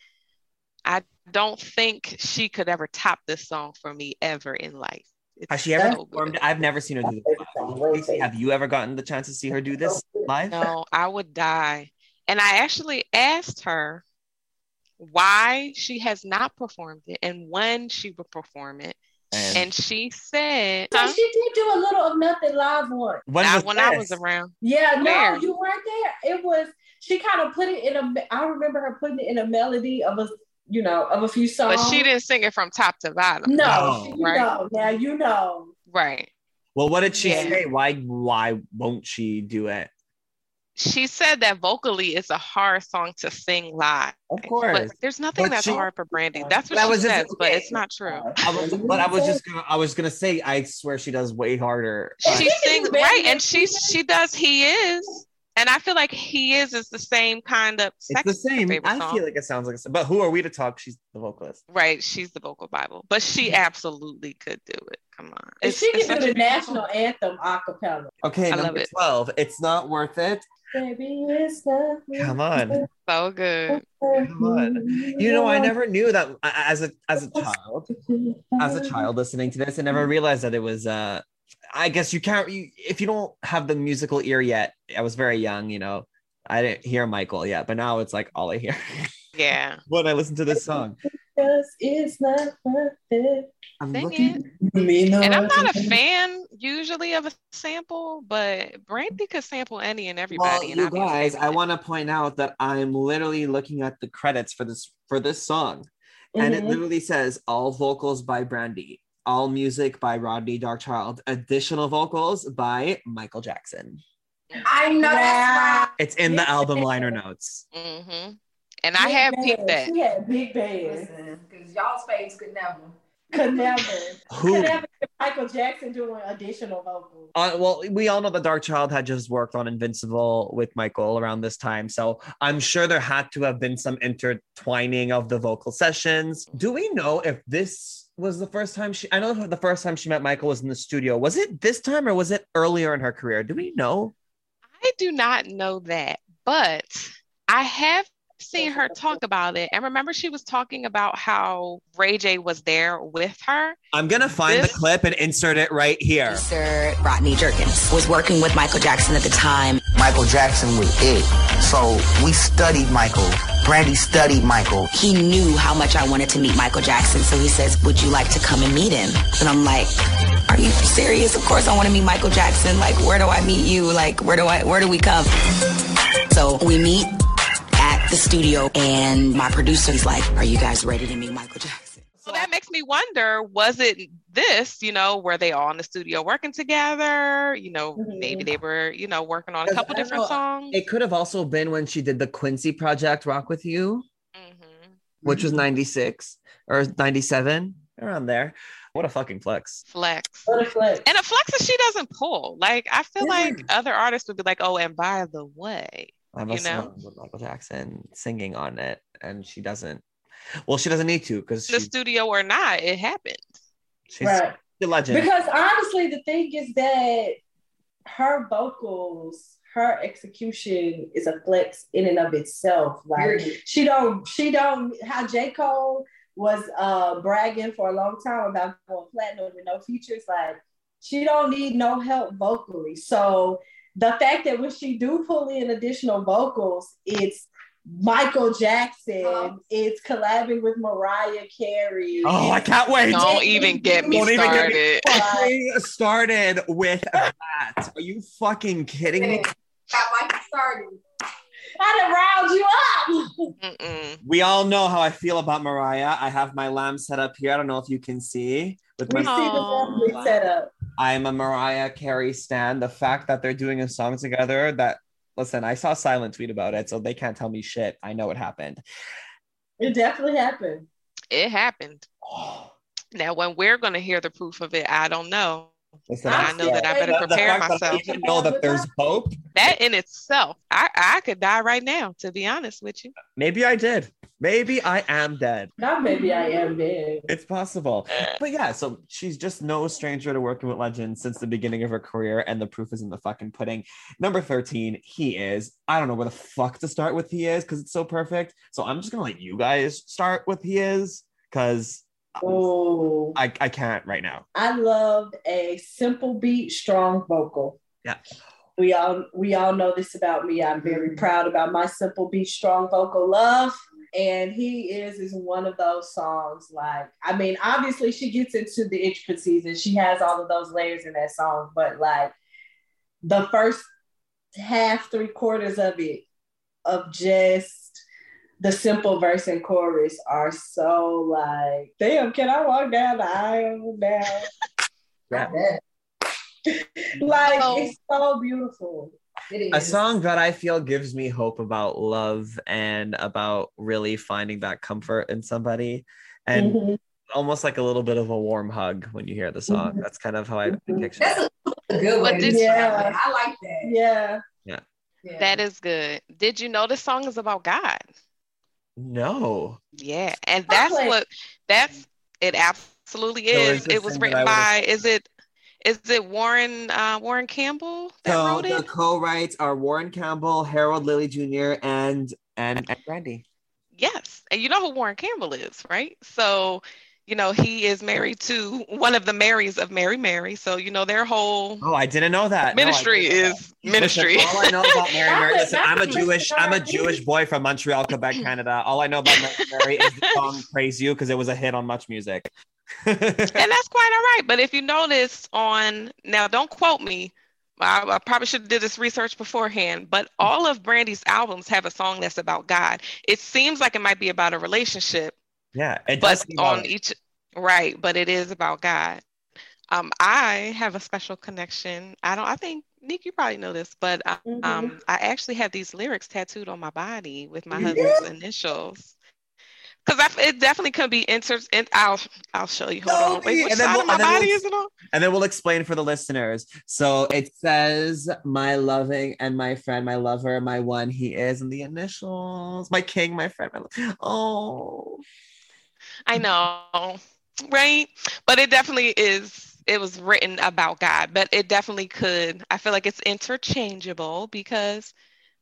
I don't think she could ever top this song for me ever in life. It's Has she ever so good. performed? I've never seen her do this. Have you ever gotten the chance to see her do this live? No, I would die. And I actually asked her why she has not performed it and when she would perform it. And, And she said, So huh? she did do a little of nothing live one. when I- was when I was around. Yeah, no, you weren't there. It was she kind of put it in a. I remember her putting it in a melody of a, you know, of a few songs. But she didn't sing it from top to bottom. No, No. you Right. know. Now you know. Right. Well, what did she Yeah. say? Why why won't she do it? She said that vocally it's a hard song to sing live. Of course. But there's nothing But that's she- hard for Brandy. That's what That she was just- says, but it's not true. I was, but I was just gonna I was gonna say I swear she does way harder. She She sings right, and she she does. He is, and I feel like he is is the same kind of. It's the same. I song. feel like it sounds like. a- But who are we to talk? She's the vocalist. Right, she's the vocal Bible, but she absolutely could do it. Come on, And she it's can do the beautiful national anthem a cappella. Okay, I love number it. twelve. It's not worth it. Baby, it's not Come on, So good. come on. You know, I never knew that as a as a child. As a child listening to this, I never realized that it was. uh I guess you can't. You, if you don't have the musical ear yet, I was very young. You know, I didn't hear Michael yet, but now it's like all I hear Yeah, when I listen to this song. Cause it's not worth it. I'm Sing looking. Me And I'm not a fan usually of a sample, but Brandy could sample any and Well, everybody. and you I'd guys, I want to point out that I'm literally looking at the credits for this for this song, and it Mhm. literally says all vocals by Brandy, all music by Rodney Darkchild, additional vocals by Michael Jackson. I know that's right. It's in the album liner notes. Mhm. And I have peeped that. She had big bands. Because y'all's face could never. Could never. Who- Could never get Michael Jackson doing additional vocals. Uh, well, we all know that Darkchild had just worked on Invincible with Michael around this time, so I'm sure there had to have been some intertwining of the vocal sessions. Do we know if this was the first time she? I know the first time she met Michael was in the studio. Was it this time or was it earlier in her career? Do we know? I do not know that, but I have seen her talk about it. And remember, she was talking about how Ray J was there with her. I'm gonna find This- the clip and insert it right here. Sir Rodney Jerkins was working with Michael Jackson at the time. Michael Jackson was it. So we studied Michael. Brandy studied Michael. He knew how much I wanted to meet Michael Jackson, so he says, Would you like to come and meet him? And I'm like, Are you serious? Of course I want to meet Michael Jackson. Like, where do I meet you? Like, where do I where do we come? So we meet at the studio and my producer producer's like, Are you guys ready to meet Michael Jackson? So that makes me wonder was it this, you know, were they all in the studio working together? You know, maybe mm-hmm. they were, you know, working on a couple different songs. It could have also been when she did the Quincy project, Rock with You, mm-hmm. which was '96 or '97, around there. What a fucking flex! Flex. What a flex. And a flex that she doesn't pull. Like, I feel like other artists would be like, oh, and by the way, I have you a know, song with Michael Jackson singing on it, and she doesn't. Well, she doesn't need to because the she's, studio or not, it happened. she's Right. a legend. Because honestly, the thing is that her vocals, her execution is a flex in and of itself. Like Period. she don't, she don't. How J Cole was uh bragging for a long time about going platinum with no features. Like she don't need no help vocally. So the fact that when she do pull in additional vocals, it's Michael Jackson. Uh-huh. It's collabing with Mariah Carey. Oh, I can't wait! Don't even get me Don't even get me started. fucking started with that. Are you fucking kidding me? Got Michael started. I done round you up. We all know how I feel about Mariah. I have my lamb set up here. I don't know if you can see. With We my see the family setup. I'm a Mariah Carey stan. The fact that they're doing a song together that listen, I saw Silent tweet about it, so they can't tell me shit. I know it happened. It definitely happened. It happened. Oh. Now, when we're going to hear the proof of it, I don't know. Listen, I know that I better the- the prepare fact that myself. even know that there's hope. That in itself, I, I could die right now, to be honest with you. Maybe I did. Maybe I am dead. Now maybe I am dead. It's possible. But yeah, so she's just no stranger to working with legends since the beginning of her career, and the proof is in the fucking pudding. Number 13, he is. I don't know where the fuck to start with he is because it's so perfect. So I'm just gonna let you guys start with he is because Oh, I, I can't right now. I love a simple beat, strong vocal. Yeah. We all we all know this about me. I'm very mm-hmm. proud about my simple beat, strong vocal love. And he is is one of those songs. Like, I mean, obviously she gets into the intricacies and she has all of those layers in that song, but like the first half, three quarters of it of just the simple verse and chorus are so like, damn, can I walk down the aisle now? Yeah. like it's so beautiful. It A song that I feel gives me hope about love and about really finding that comfort in somebody. And Mhm. almost like a little bit of a warm hug when you hear the song. That's kind of how I picture That's it. a good But one. Yeah. I like that. Yeah. Yeah. That is good. Did you know this song is about God? No. Yeah, and that's like- what that's it. Absolutely So is. it's It was written by. Is it? Is it Warren uh, Warren Campbell that So wrote it? the co-writes are Warren Campbell, Harold Lilly Jr., and and and Brandy. Yes, and you know who Warren Campbell is, right? So, you know, he is married to one of the Marys of Mary Mary. So, you know, their whole Oh, I didn't know that. Ministry didn't know is that. ministry. Listen, all I know about Mary Mary, listen, I'm a Jewish. I'm a. Jewish boy from Montreal, Quebec, Canada. All I know about Mary Mary is the song "Praise You" because it was a hit on Much Music. and that's quite all right. But if you notice on now, don't quote me. I, I probably should have did this research beforehand. But all of Brandy's albums have a song that's about God. It seems like it might be about a relationship, Yeah, it does. but seem on it. each right. But it is about God. Um, I have a special connection. I don't. I think Nick, you probably know this, but uh, Mm-hmm. um, I actually have these lyrics tattooed on my body with my You husband's initials. Because it definitely could be entered. In, I'll I'll show you. Hold Show on. Wait, which and then we'll- my and then body we'll- is it on? And then we'll explain for the listeners. So it says, "My loving and my friend, my lover, my one, he is," and the initials, my king, my friend, my lo- oh, I know, right? But it definitely is. It was written about God, but it definitely could. I feel like it's interchangeable because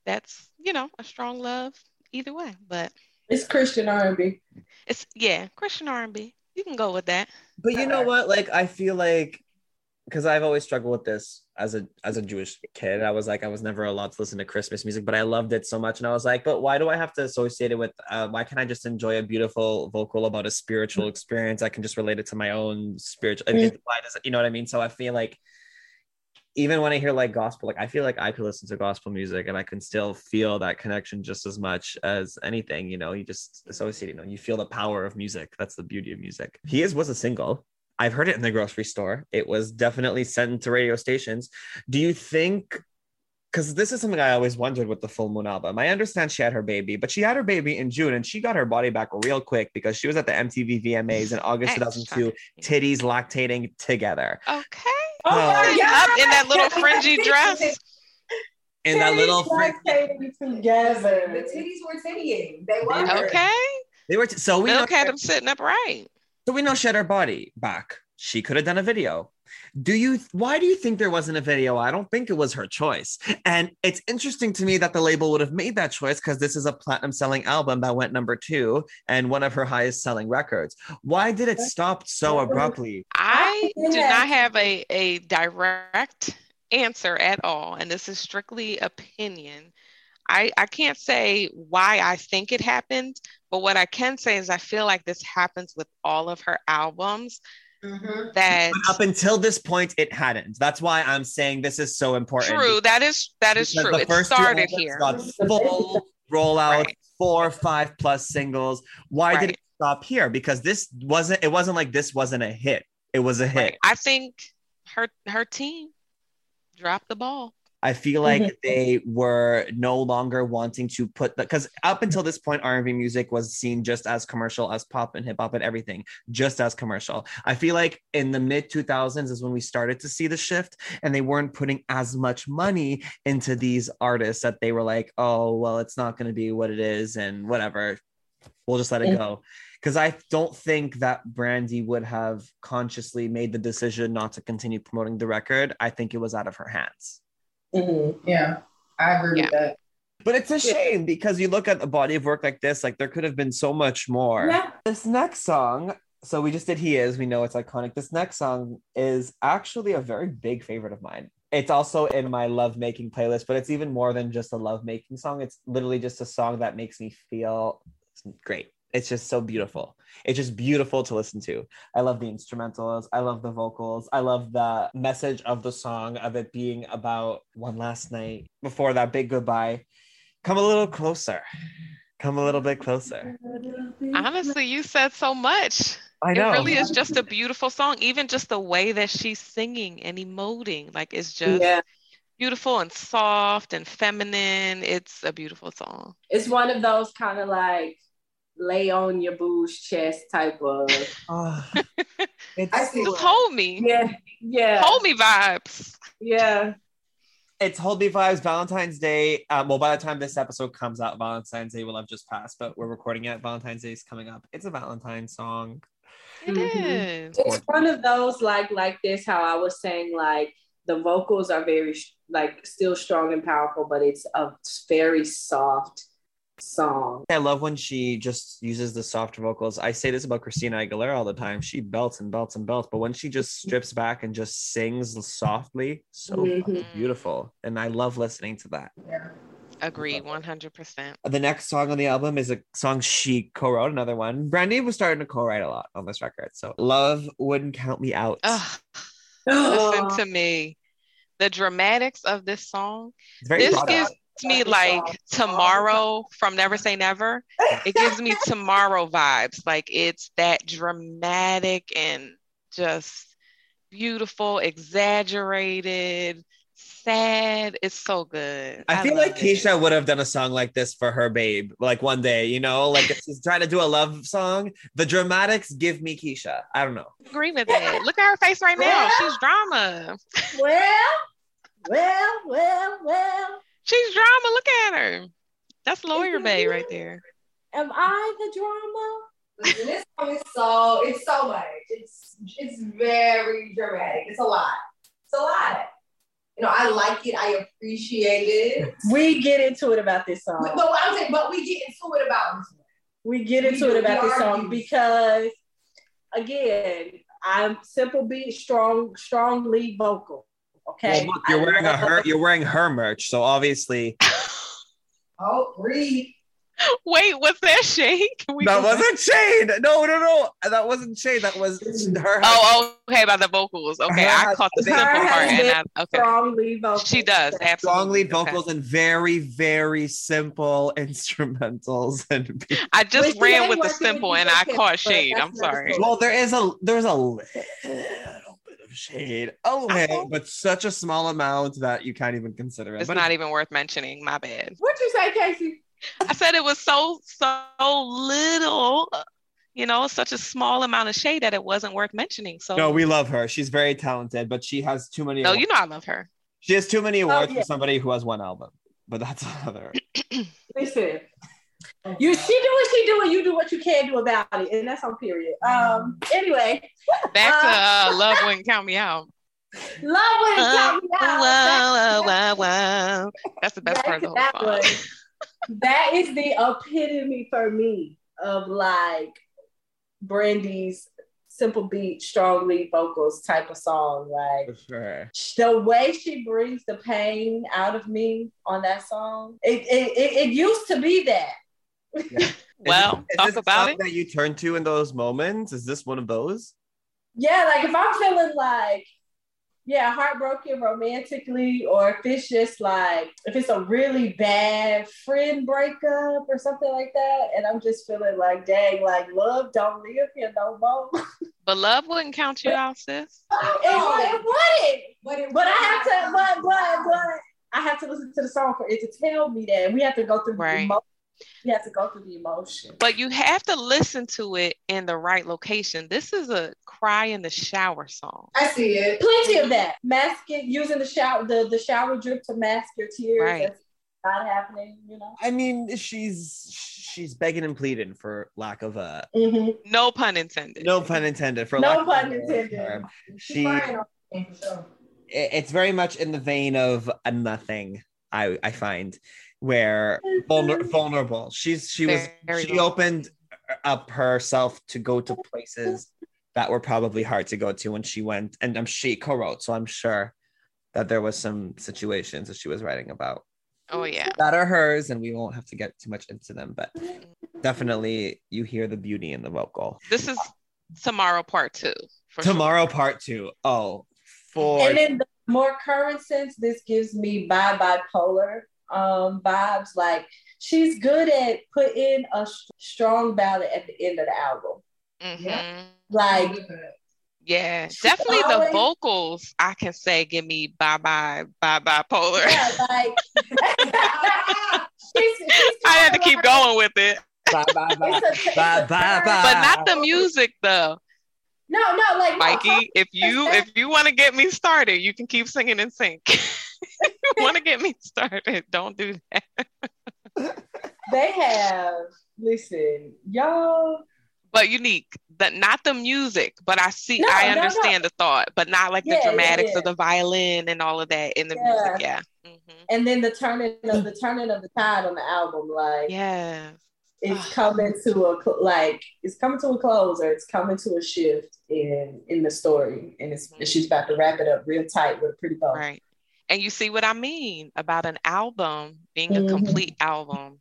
that's you know a strong love either way. But It's Christian R&B. it's yeah, Christian R&B. You can go with that. But you know uh-huh. what? Like, I feel like because I've always struggled with this as a as a Jewish kid. I was like, I was never allowed to listen to Christmas music, but I loved it so much, and I was like, but why do I have to associate it with? Uh, why can't I just enjoy a beautiful vocal about a spiritual experience? I can just relate it to my own spiritual. I mean, why does it? You know what I mean? So I feel like even when I hear like gospel, like I feel like I could listen to gospel music and I can still feel that connection just as much as anything. You know, you just associate. You know, you feel the power of music. That's the beauty of music. He is was a single. I've heard it in the grocery store. It was definitely sent to radio stations. Do you think? Because this is something I always wondered with the Full Moon album. I understand she had her baby, but she had her baby in June and she got her body back real quick because she was at the MTV VMAs in August 2002, titties lactating together. Okay. Oh my Sitting God. up in that little fringy dress. In that little Titties lactating together. The titties were tittying. They were. Okay. They were t- so we know, Milk had them sitting up right. So we know she had her body back. She could have done a video. Do you why do you think there wasn't a video? I don't think it was her choice. And it's interesting to me that the label would have made that choice because this is a platinum selling album that went number two and one of her highest selling records. Why did it stop so abruptly? I do not have a, a direct answer at all, and this is strictly opinion. I, I can't say why I think it happened, but what I can say is I feel like this happens with all of her albums. Mm-hmm. That But up until this point, it hadn't. That's why I'm saying this is so important. true. That is that is Because true. the It first started here. Got full rollout, four, five plus singles. Why did it stop here? Because this wasn't. It wasn't like this wasn't a hit. It was a hit. I think her her team dropped the ball. I feel mm-hmm. like they were no longer wanting to put the because up until this point, R&B music was seen just as commercial as pop and hip hop and everything, just as commercial. I feel like in the mid 2000s is when we started to see the shift, and they weren't putting as much money into these artists that they were like, oh well, it's not going to be what it is, and whatever, we'll just let it go. Because I don't think that Brandy would have consciously made the decision not to continue promoting the record. I think it was out of her hands. Mhm. Yeah, I agree with that. But it's a shame because you look at a body of work like this, like there could have been so much more. Yeah. This next song, so we just did He Is, we know it's iconic. This next song is actually a very big favorite of mine. It's also in my love making playlist, but it's even more than just a love making song. It's literally just a song that makes me feel great. It's just so beautiful. It's just beautiful to listen to. I love the instrumentals. I love the vocals. I love the message of the song of it being about one last night before that big goodbye. Come a little closer. Come a little bit closer. Honestly, you said so much. I know. It really is just a beautiful song. Even just the way that she's singing and emoting, like it's just Yeah. beautiful and soft and feminine. It's a beautiful song. It's one of those kind of like lay on your boo's chest type of. it's Just hold me. Yeah, yeah. Hold me vibes. Yeah. It's Hold Me Vibes Valentine's Day. Um, well, by the time this episode comes out, Valentine's Day will have just passed, but we're recording it. Valentine's Day is coming up. It's a Valentine's song. It is. It's one of those like like this. How I was saying like the vocals are very like still strong and powerful, but it's a very soft song. I love when she just uses the soft vocals. I say this about Christina Aguilera all the time. She belts and belts and belts, but when she just strips back and just sings softly, so Mhm. beautiful. And I love listening to that. Agree, 100%. The next song on the album is a song she co-wrote, another one. Brandy was starting to co-write a lot on this record. So Love Wouldn't Count Me Out. Ugh. Listen to me. The dramatics of this song. It's very this brought gives out. Me like tomorrow from Never Say Never. It gives me tomorrow vibes. Like it's that dramatic and just beautiful, exaggerated, sad. It's so good. I feel like it. Keisha would have done a song like this for her babe, like one day, you know, like if she's trying to do a love song. The dramatics give me Keisha. I don't know. agree with that. Look at her face right now. She's drama. Well, well, well, well. She's drama. Look at her. That's lawyer Bay right there. Am I the drama? Listen, this song is so it's so much. It's it's very dramatic. It's a lot. It's a lot. You know, I like it. I appreciate it. We get into it about this song. But, but I'm saying, but we get into it about this one. we get into We it about this song argue. because again, I'm simple beat, strong, strong lead vocal. Okay. Well, look, you're I wearing a love- her you're wearing her merch, so obviously Oh, read. Wait, was that shade? Can we that go back? wasn't shade. No, no, no. That wasn't shade. That was her. Oh, oh okay, about the vocals. Okay, Her I caught the been- simple part, and I, okay, strong lead vocal. she does absolutely. strong lead Okay. vocals and very, very simple instrumentals and I just But ran with the simple, and I caught but shade. I'm sorry. well, there is a there's a little bit of shade. Oh, I hey, but such a small amount that you can't even consider it. It's But not even worth mentioning. My bad. What'd you say, Casey? I said it was so so little. You know, such a small amount of shade that it wasn't worth mentioning. So no, we love her. She's very talented, but she has too many. No, awards. you know I love her. she has too many oh, awards yeah. for somebody who has one album. But that's another. Listen. You she do what she do and you do what you can do about it. And that's on period. Um anyway. Back to Uh, uh, love wouldn't count me out. Love when it count me out. Wow, wow, wow. That's the best part of the that whole one. song. that is the epitome for me of like Brandy's simple beat, strong lead vocals type of song. Like sure. the way she brings the pain out of me on that song, it it, it, it used to be that. Well, is talk this a about it. that you turn to in those moments? Is this one of those? Yeah, like if I'm feeling like, yeah, heartbroken romantically, or if it's just like, if it's a really bad friend breakup or something like that, and I'm just feeling like, dang, like love don't live here no more. But love wouldn't count you out, sis. Oh, it, oh, would- it wouldn't. But, it, But I have to, but, but, but, I have to listen to the song for it to tell me that. We have to go through the Right. emotion. We have to go through the emotion. But you have to listen to it in the right location. This is a cry in the shower song. I see it. Plenty of that. Mask it, using the shower, the, the shower drip to mask your tears. Right. That's not happening, you know. I mean, she's she's begging and pleading for lack of a Mm-hmm. No pun intended. no pun intended for No lack pun better intended. She She crying on it, for sure. it- it's very much in the vein of a nothing. I I find where vulner- vulnerable. She's she was Very she vulnerable. opened up herself to go to places that were probably hard to go to when she went, and I'm um, she co-wrote. So I'm sure that there was some situations that she was writing about Oh yeah. that are hers, and we won't have to get too much into them, but definitely you hear the beauty in the vocal. This is tomorrow part two. For sure. Tomorrow, part two. Oh, for And in the more current sense, this gives me bi bipolar um, vibes. Like she's good at putting a st- strong ballad at the end of the album. Mhm. Like Yeah, definitely the vocals. I can say, give me bye bye bye bipolar. yeah, like she's, she's I had to kinda keep going with it, bye bye bye a- bye bye bye. but not the music though. No, no, like no, Mikey, if you if you want to get me started, you can keep singing in sync. want to get me started, don't do that. they have listen, y'all. but unique. That not the music, but I see, No, I no, no. understand the thought, but not like Yeah, the dramatics yeah. of the violin and all of that in the Yeah. music. Yeah. Mm-hmm. And then the turning of the turning of the tide on the album, like yeah, it's coming to a like it's coming to a close or it's coming to a shift in in the story, and it's mm-hmm. and she's about to wrap it up real tight with a pretty bow. Right. And you see what I mean about an album being a Mhm. complete album.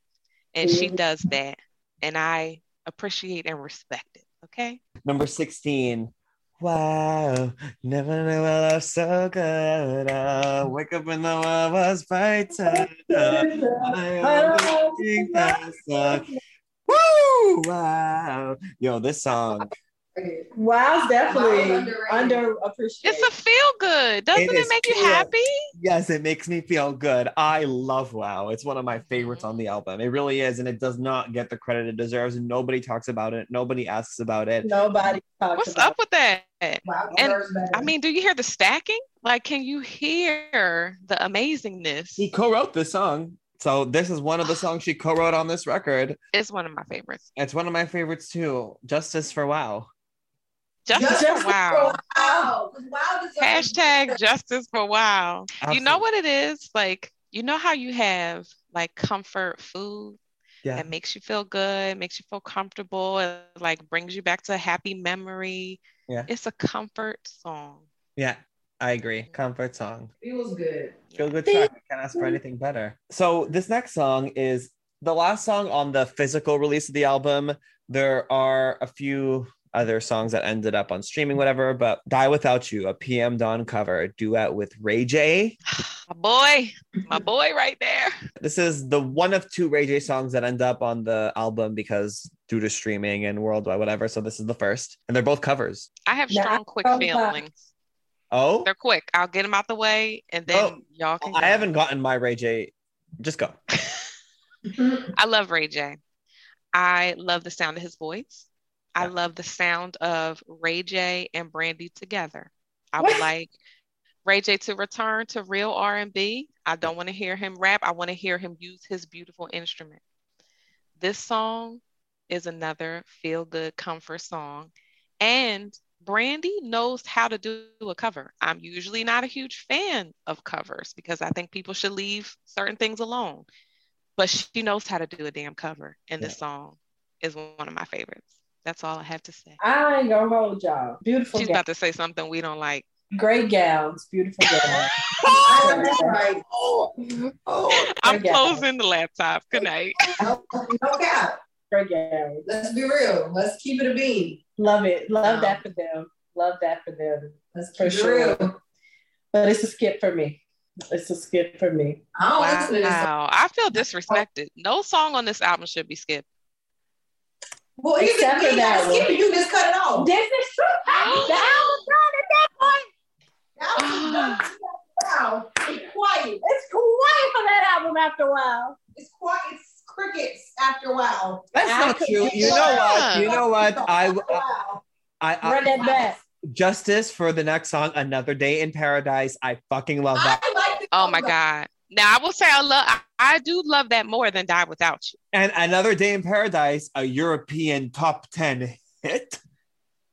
And she Mhm. does that. And I appreciate and respect it. Okay. Number 16. Wow, never knew I love so good. Uh, wake up when the world was brighter. I think that song. Woo! Wow. Yo, this song. Wow, it's definitely Wow, underrated. underappreciated. It's a feel good. Doesn't it make you happy? Yes, it makes me feel good. I love Wow. It's one of my favorites Mm-hmm. on the album. It really is, and it does not get the credit it deserves. Nobody talks about it. Nobody asks about it. Nobody talks What's about up with that? Wow, And. I mean, do you hear the stacking? Like, can you hear the amazingness? He co-wrote this song. So this is one of the songs she co-wrote on this record. It's one of my favorites. It's one of my favorites too. Justice for Wow. Justice Justice for wow. Wow. 'cause Wow deserves Hashtag justice for wow. You know what it is? Like, you know how you have like comfort food Yeah. that makes you feel good, makes you feel comfortable, and like brings you back to a happy memory. Yeah. It's a comfort song. Yeah, I agree. Comfort song. feels good. Feel good track. I can't ask for anything better. So this next song is the last song on the physical release of the album. There are a few other songs that ended up on streaming, whatever, but Die Without You, a PM Dawn cover, a duet with Ray J. My boy, my boy right there. This is the one of two Ray J songs that end up on the album because due to streaming and worldwide, whatever. So this is the first. And they're both covers. I have Now, strong, quick I- feelings. Oh, They're quick. I'll get them out the way, and then Oh, y'all can. I go. haven't gotten my Ray J. Just go. I love Ray J. I love the sound of his voice. I love the sound of Ray J and Brandy together. I would like Ray J to return to real R&B. I don't want to hear him rap. I want to hear him use his beautiful instrument. This song is another feel good comfort song. And Brandy knows how to do a cover. I'm usually not a huge fan of covers because I think people should leave certain things alone. But she knows how to do a damn cover. And this song is one of my favorites. That's all I have to say. I ain't gonna hold y'all. Beautiful She's gowns. about to say something we don't like. Great gowns. Beautiful gowns. right. Oh, oh, oh. I'm Yeah. closing the laptop. Good night. No, no cap. Great gowns. Let's be real. Let's keep it a bean. Love it. Love Yeah. that um, for them. Love that for them. Let's For sure. real. But it's a skip for me. It's a skip for me. I don't listen to this. Wow. I feel disrespected. No song on this album should be skipped. Well, you Except can, for that gotta skip it. You just cut it off. This is true. the was done at that point. That was done. Ah. Wow. It's quiet. It's quiet for that album after a while. It's quiet. It's crickets after a while. That's I not true. You know what? You know what? I, After. I, I, Run that back. Justice for the next song, Another Day in Paradise. I fucking love that. I like Oh my God. Now I will say I love I, I do love that more than Die Without You. And Another Day in Paradise, a European top 10 hit.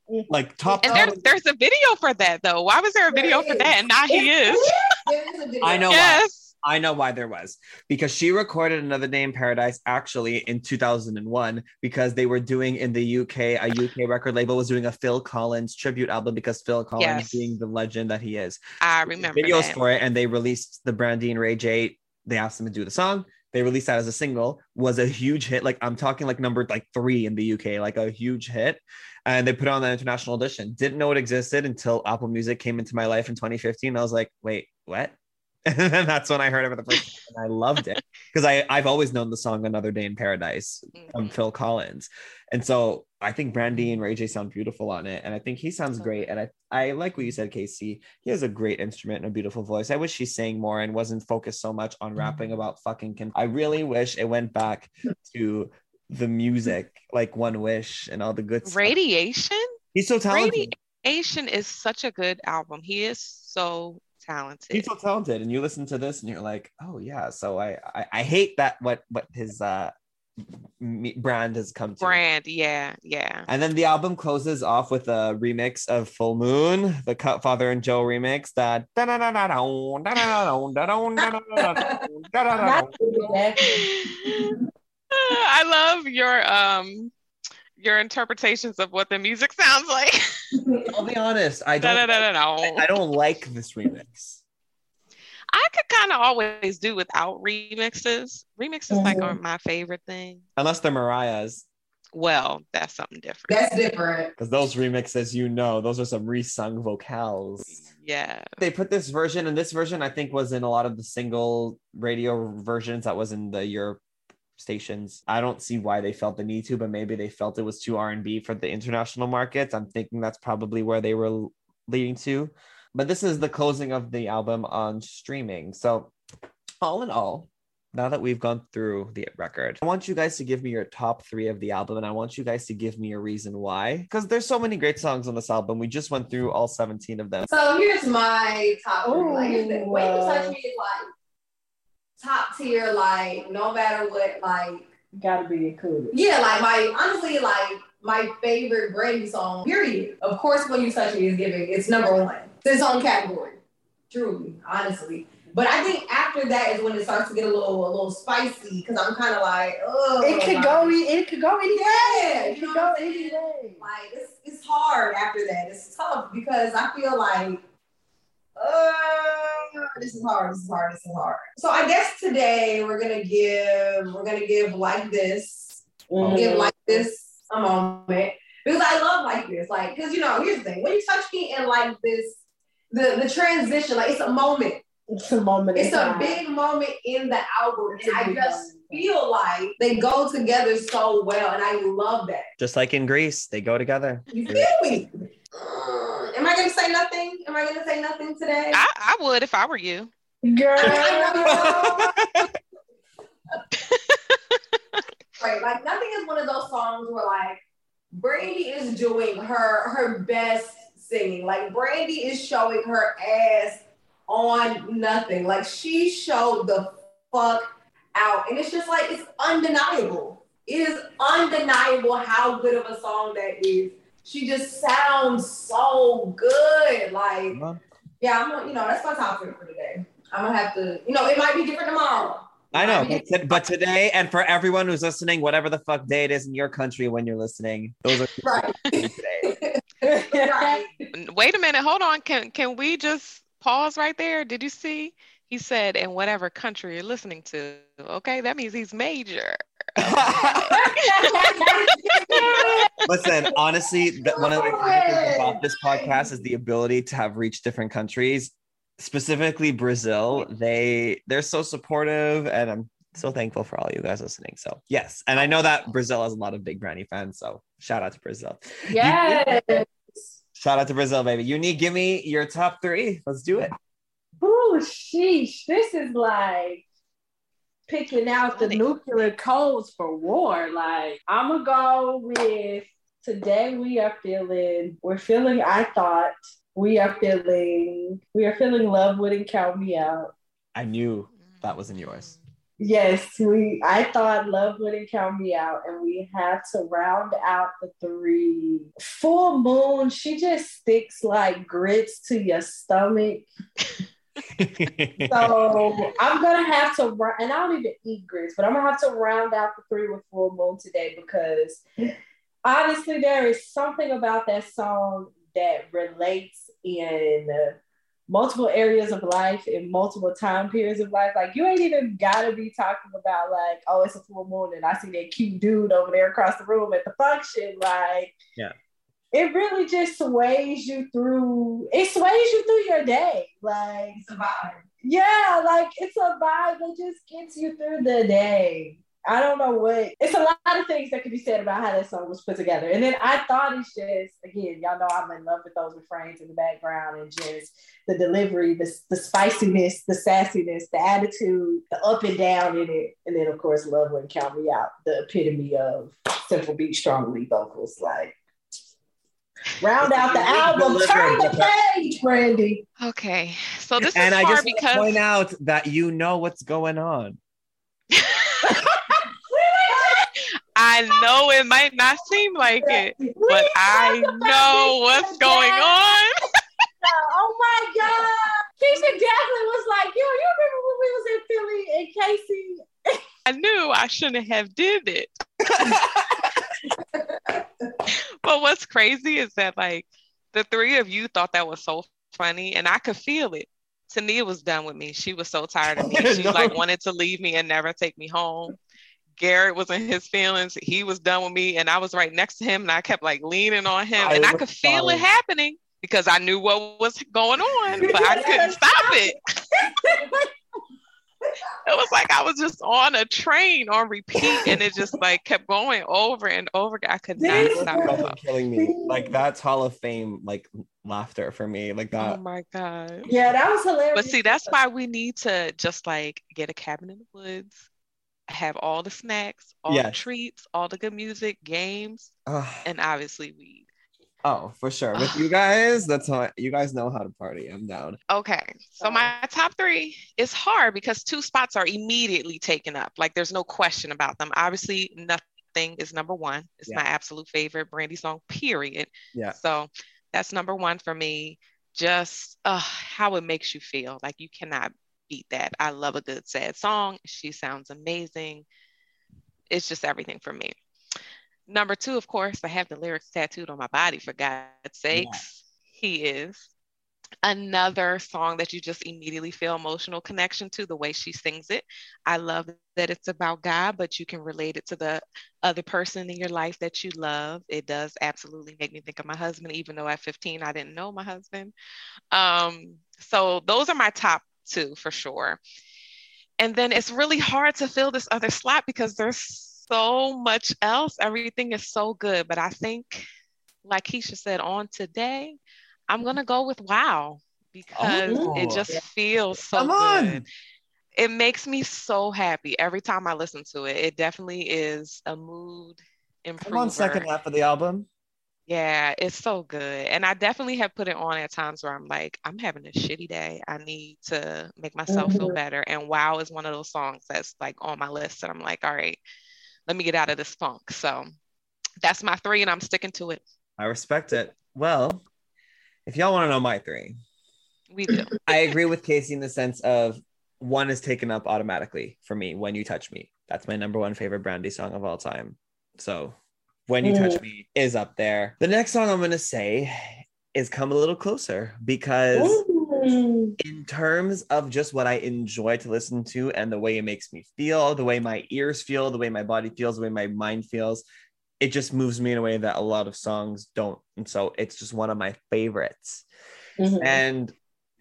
Mm-hmm. Like top And there's there's a video for that though. Why was there a video for that? And now he is. There is a video. I know why. I know why there was because she recorded Another Day in Paradise actually in 2001 because they were doing in the UK, a UK record label was doing a Phil Collins tribute album because Phil Collins, Yes. being the legend that he is, I remember videos that. for it, and they released the Brandy and Ray J. They asked them to do the song. They released that as a single. Was a huge hit. Like I'm talking like number like three in the UK, like a huge hit. And they put it on the international edition. Didn't know it existed until Apple Music came into my life in 2015. I was like, wait, what? And then that's when I heard it for the first time, and I loved it because I I've always known the song "Another Day in Paradise" from Mhm. Phil Collins, and so I think Brandy and Ray J sound beautiful on it, and I think he sounds great. And I I like what you said, Casey. He has a great instrument and a beautiful voice. I wish he sang more and wasn't focused so much on rapping about fucking. Con- I really wish it went back to the music, like One Wish and all the good stuff. Raydiation? He's so talented. Raydiation is such a good album. He is so talented. He's so talented, and you listen to this, and you're like, "Oh yeah." So I, I, I hate that what what his uh brand has come to. Brand, yeah, yeah. And then the album closes off with a remix of Full Moon, the Cutfather and Joe remix. That I love your um your interpretations of what the music sounds like. I'll be honest, I don't. I, I don't like this remix. I could kind of always do without remixes. Remixes like Mhm. aren't my favorite thing. Unless they're Mariah's. Well, that's something different. That's different. Because those remixes, you know, those are some resung vocals. Yeah. They put this version, and this version I think was in a lot of the single radio versions that was in the Europe stations. I don't see why they felt the need to, but maybe they felt it was too R and B for the international markets. I'm thinking that's probably where they were leading to. But this is the closing of the album on streaming. So, all in all, now that we've gone through the record, I want you guys to give me your top three of the album, and I want you guys to give me a reason why. Because there's so many great songs on this album. We just went through all 17 of them. So here's my top three. Like, here's the Ooh, way you touch wow. me is like top tier. Like no matter what, like Gotta be included. yeah, like my honestly, like my favorite Brandy song. Period. Of course, when you touch me is giving. It's number one. It's its own category. Truly, honestly. But I think after that is when it starts to get a little a little spicy because I'm kind of like, oh, It could go. It could go any Yeah, way. It you could know go any way. Like it's it's hard after that. It's tough because I feel like uh this is hard, this is hard, this is hard. So I guess today we're gonna give we're gonna give like this. Mhm. Give like this a moment. Because I love like this. Like, cause you know, here's the thing. When you touch me and like this, the the transition, like it's a moment. It's a moment. It's a time. big moment in the album. It's And I big just feel like they go together so well. And I love that. Just like in Grease, they go together. You feel me? Am I gonna say nothing? Am I gonna say nothing today? I, I would if I were you. Girl. right, like nothing is one of those songs where like Brandy is doing her her best singing. Like Brandy is showing her ass on nothing. Like she showed the fuck out, and it's just like it's undeniable. It is undeniable how good of a song that is. She just sounds so good. Like, yeah, I'm gonna, you know, that's my top three for today. I'm gonna have to, you know, it might be different tomorrow. I know, but, t- but today, and for everyone who's listening, whatever the fuck day it is in your country when you're listening, those are right today. right. Wait a minute, hold on. Can can we just pause right there? Did you see? He said, in whatever country you're listening to. Okay, that means he's major. Listen, honestly, th- one of the things about this podcast is the ability to have reached different countries, specifically Brazil. They they're so supportive, and I'm so thankful for all you guys listening. So yes, and I know that Brazil has a lot of big Brandy fans. So shout out to Brazil. Yes. Shout out to Brazil, baby. Unique, give me your top three. Let's do it. Oh sheesh. This is like picking out the nuclear codes for war. Like, I'm going to go with today we are feeling, we're feeling, I thought, we are feeling, we are feeling love wouldn't count me out. I knew mm. that was in yours. Yes, we. I thought love wouldn't count me out, and we had to round out the three. Full moon, she just sticks like grits to your stomach. so I'm gonna have to, ru- and I don't even eat grits, but I'm gonna have to round out the three with full moon today because honestly, there is something about that song that relates in multiple areas of life in multiple time periods of life. Like you ain't even gotta be talking about like, oh, it's a full moon and I see that cute dude over there across the room at the function. Like Yeah. It really just sways you through it sways you through your day. Like It's a vibe. yeah, like it's a vibe that just gets you through the day. I don't know what it's a lot of things that could be said about how that song was put together. And then I thought it's just again, y'all know I'm in love with those refrains in the background and just the delivery, the, the spiciness, the sassiness, the attitude, the up and down in it. And then of course Love Wouldn't Count Me Out, the epitome of simple beat, strong lead vocals. Like round out the album, turn the page, Brandy. Okay, so this and is I hard just want to because point out that you know what's going on. I know it might not seem like it, but I know what's going on. oh my God. Keisha definitely was like, yo, you remember when we was in Philly and Casey? I knew I shouldn't have did it. But what's crazy is that like the three of you thought that was so funny and I could feel it. Tania was done with me. She was so tired of me. She like wanted to leave me and never take me home. Garrett was in his feelings. He was done with me, and I was right next to him, and I kept like leaning on him, and I could feel it happening because I knew what was going on, but I couldn't stop it. it was like I was just on a train on repeat, and it just like kept going over and over. I could not stop myself. killing me. Like that's Hall of Fame like laughter for me. Like that. Oh my god. Yeah, that was hilarious. But see, that's why we need to just like get a cabin in the woods, have all the snacks, all the treats, all the good music, games, and obviously weed. Oh, for sure. With you guys, that's how you guys know how to party. I'm down. Okay, so my top three is hard because two spots are immediately taken up. Like there's no question about them. Obviously, nothing is number one. It's Yeah. my absolute favorite Brandy song, period. Yeah. So that's number one for me. Just uh, how it makes you feel. Like you cannot beat that. I love a good sad song. She sounds amazing. It's just everything for me. Number two, of course, I have the lyrics tattooed on my body for God's sakes. He is another song that you just immediately feel emotional connection to the way she sings it. I love that it's about God, but you can relate it to the other person in your life that you love. It does absolutely make me think of my husband, even though at 15 I didn't know my husband. Um, so those are my top two for sure. And then it's really hard to fill this other slot because there's so much else. Everything is so good. But I think, like Keisha said, on today, I'm gonna go with wow because it Oh. just feels so Come on. good. It makes me so happy every time I listen to it. It definitely is a mood improver. I'm on second half of the album. Yeah, it's so good. And I definitely have put it on at times where I'm like, I'm having a shitty day. I need to make myself feel Mhm. better. And Wow is one of those songs that's like on my list. And I'm like, all right, let me get out of this funk. So that's my three, and I'm sticking to it. I respect it. Well, if y'all want to know my three, We do. I agree with Casey in the sense of one is taken up automatically for me when you touch me. That's my number one favorite Brandy song of all time. So when you touch Mm. me is up there. The next song I'm gonna say is come a little closer because Mm. in terms of just what I enjoy to listen to and the way it makes me feel, the way my ears feel, the way my body feels, the way my mind feels, it just moves me in a way that a lot of songs don't. And so it's just one of my favorites. Mm-hmm. And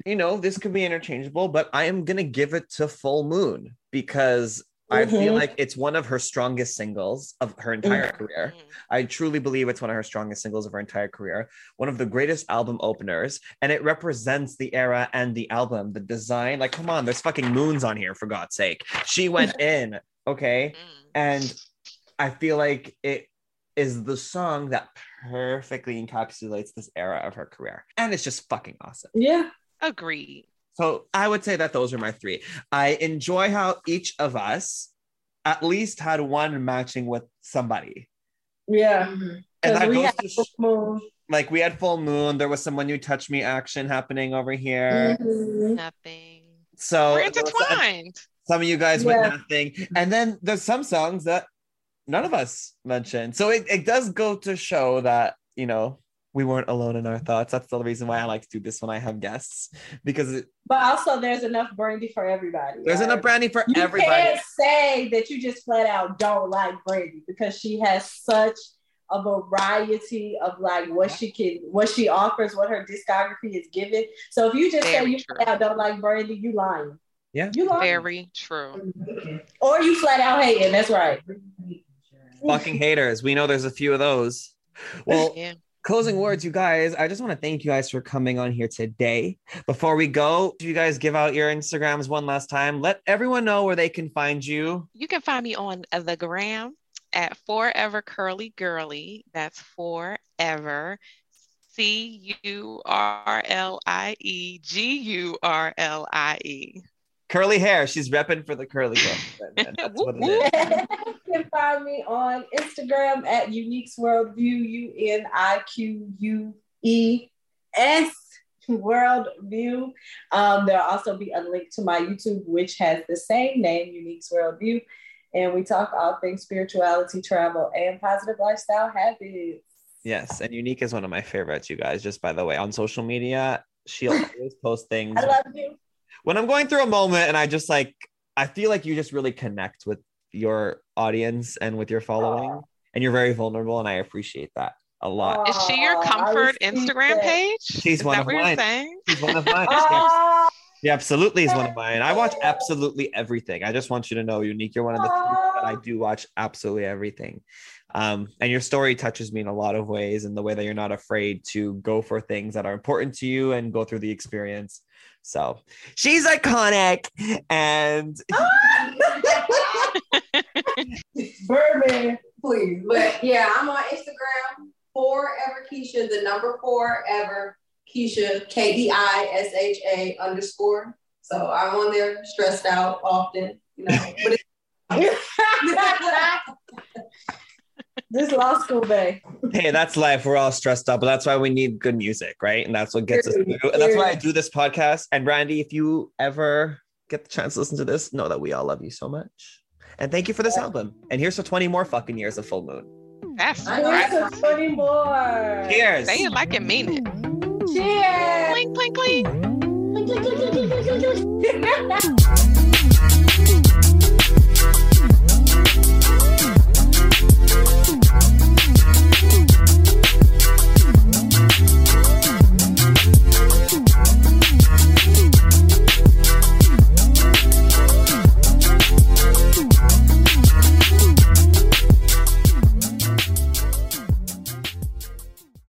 you know, this could be interchangeable, but I am gonna give it to Full Moon because I feel Mhm. like it's one of her strongest singles of her entire Mhm. career. I truly believe it's one of her strongest singles of her entire career, one of the greatest album openers, and it represents the era and the album, the design. Like, come on, there's fucking moons on here for God's sake. She went in, okay, and I feel like it is the song that perfectly encapsulates this era of her career, and it's just fucking awesome. Yeah. Agreed. So I would say that those are my three. I enjoy how each of us at least had one matching with somebody. Yeah. And that we goes had to sh- like we had full moon. There was someone when you touch me action happening over here. Mm-hmm. Nothing. So We're there some- intertwined. some of you guys with Yeah. nothing, and then there's some songs that none of us mentioned. So it, it does go to show that you know we weren't alone in our thoughts. That's the reason why I like to do this when I have guests because it, But also, there's enough brandy for everybody. there's right? enough brandy for you everybody. can't say that you just flat out don't like Brandy because she has such a variety of like what she can, what she offers, what her discography is given. So if you just say you true. flat out don't like Brandy, you lying. Yeah. You lying. Very true. Or you flat out hating. That's right. fucking haters. We know there's a few of those. Well, Yeah. Closing words, you guys. I just want to thank you guys for coming on here today. Before we go, do you guys give out your Instagrams one last time? Let everyone know where they can find you. You can find me on the gram at Forever Curly Girly. That's forever. C U R L I E G U R L I E. curly hair. She's repping for the curly hair. That's what it is. you can find me on Instagram at Unique's Worldview, U N I Q U E S Worldview. Um, there'll also be a link to my YouTube, which has the same name, Unique's Worldview. And we talk all things spirituality, travel, and positive lifestyle habits. Yes, and Unique is one of my favorites, you guys. Just by the way, on social media, she'll always post things. I love you. When I'm going through a moment and I just like, I feel like you just really connect with your audience and with your following, and you're very vulnerable, and I appreciate that a lot. Is she your comfort Instagram it. page? She's Is one of what you're mine. She's one of mine. She absolutely is one of mine. I watch absolutely everything. I just want you to know, Unique, you're one of the few that I do watch absolutely everything. Um, and your story touches me in a lot of ways, and the way that you're not afraid to go for things that are important to you and go through the experience. So she's iconic, and Birdman. Please. But yeah, I'm on Instagram, forever Keisha, the number four ever Keisha, K E I S H A underscore. So I'm on there stressed out often, you know. But it's this law school day. hey, that's life. We're all stressed out, but that's why we need good music, right? And that's what gets us through. And that's why I do this podcast. And Brandy, if you ever get the chance to listen to this, know that we all love you so much. And thank you for this album. And here's for 20 more fucking years of full moon. That's Here's right. to 20 more. Cheers. Say it like you mean it. Cheers. Clink, clink, clink. Clink, clink, clink, clink, clink, clink, clink.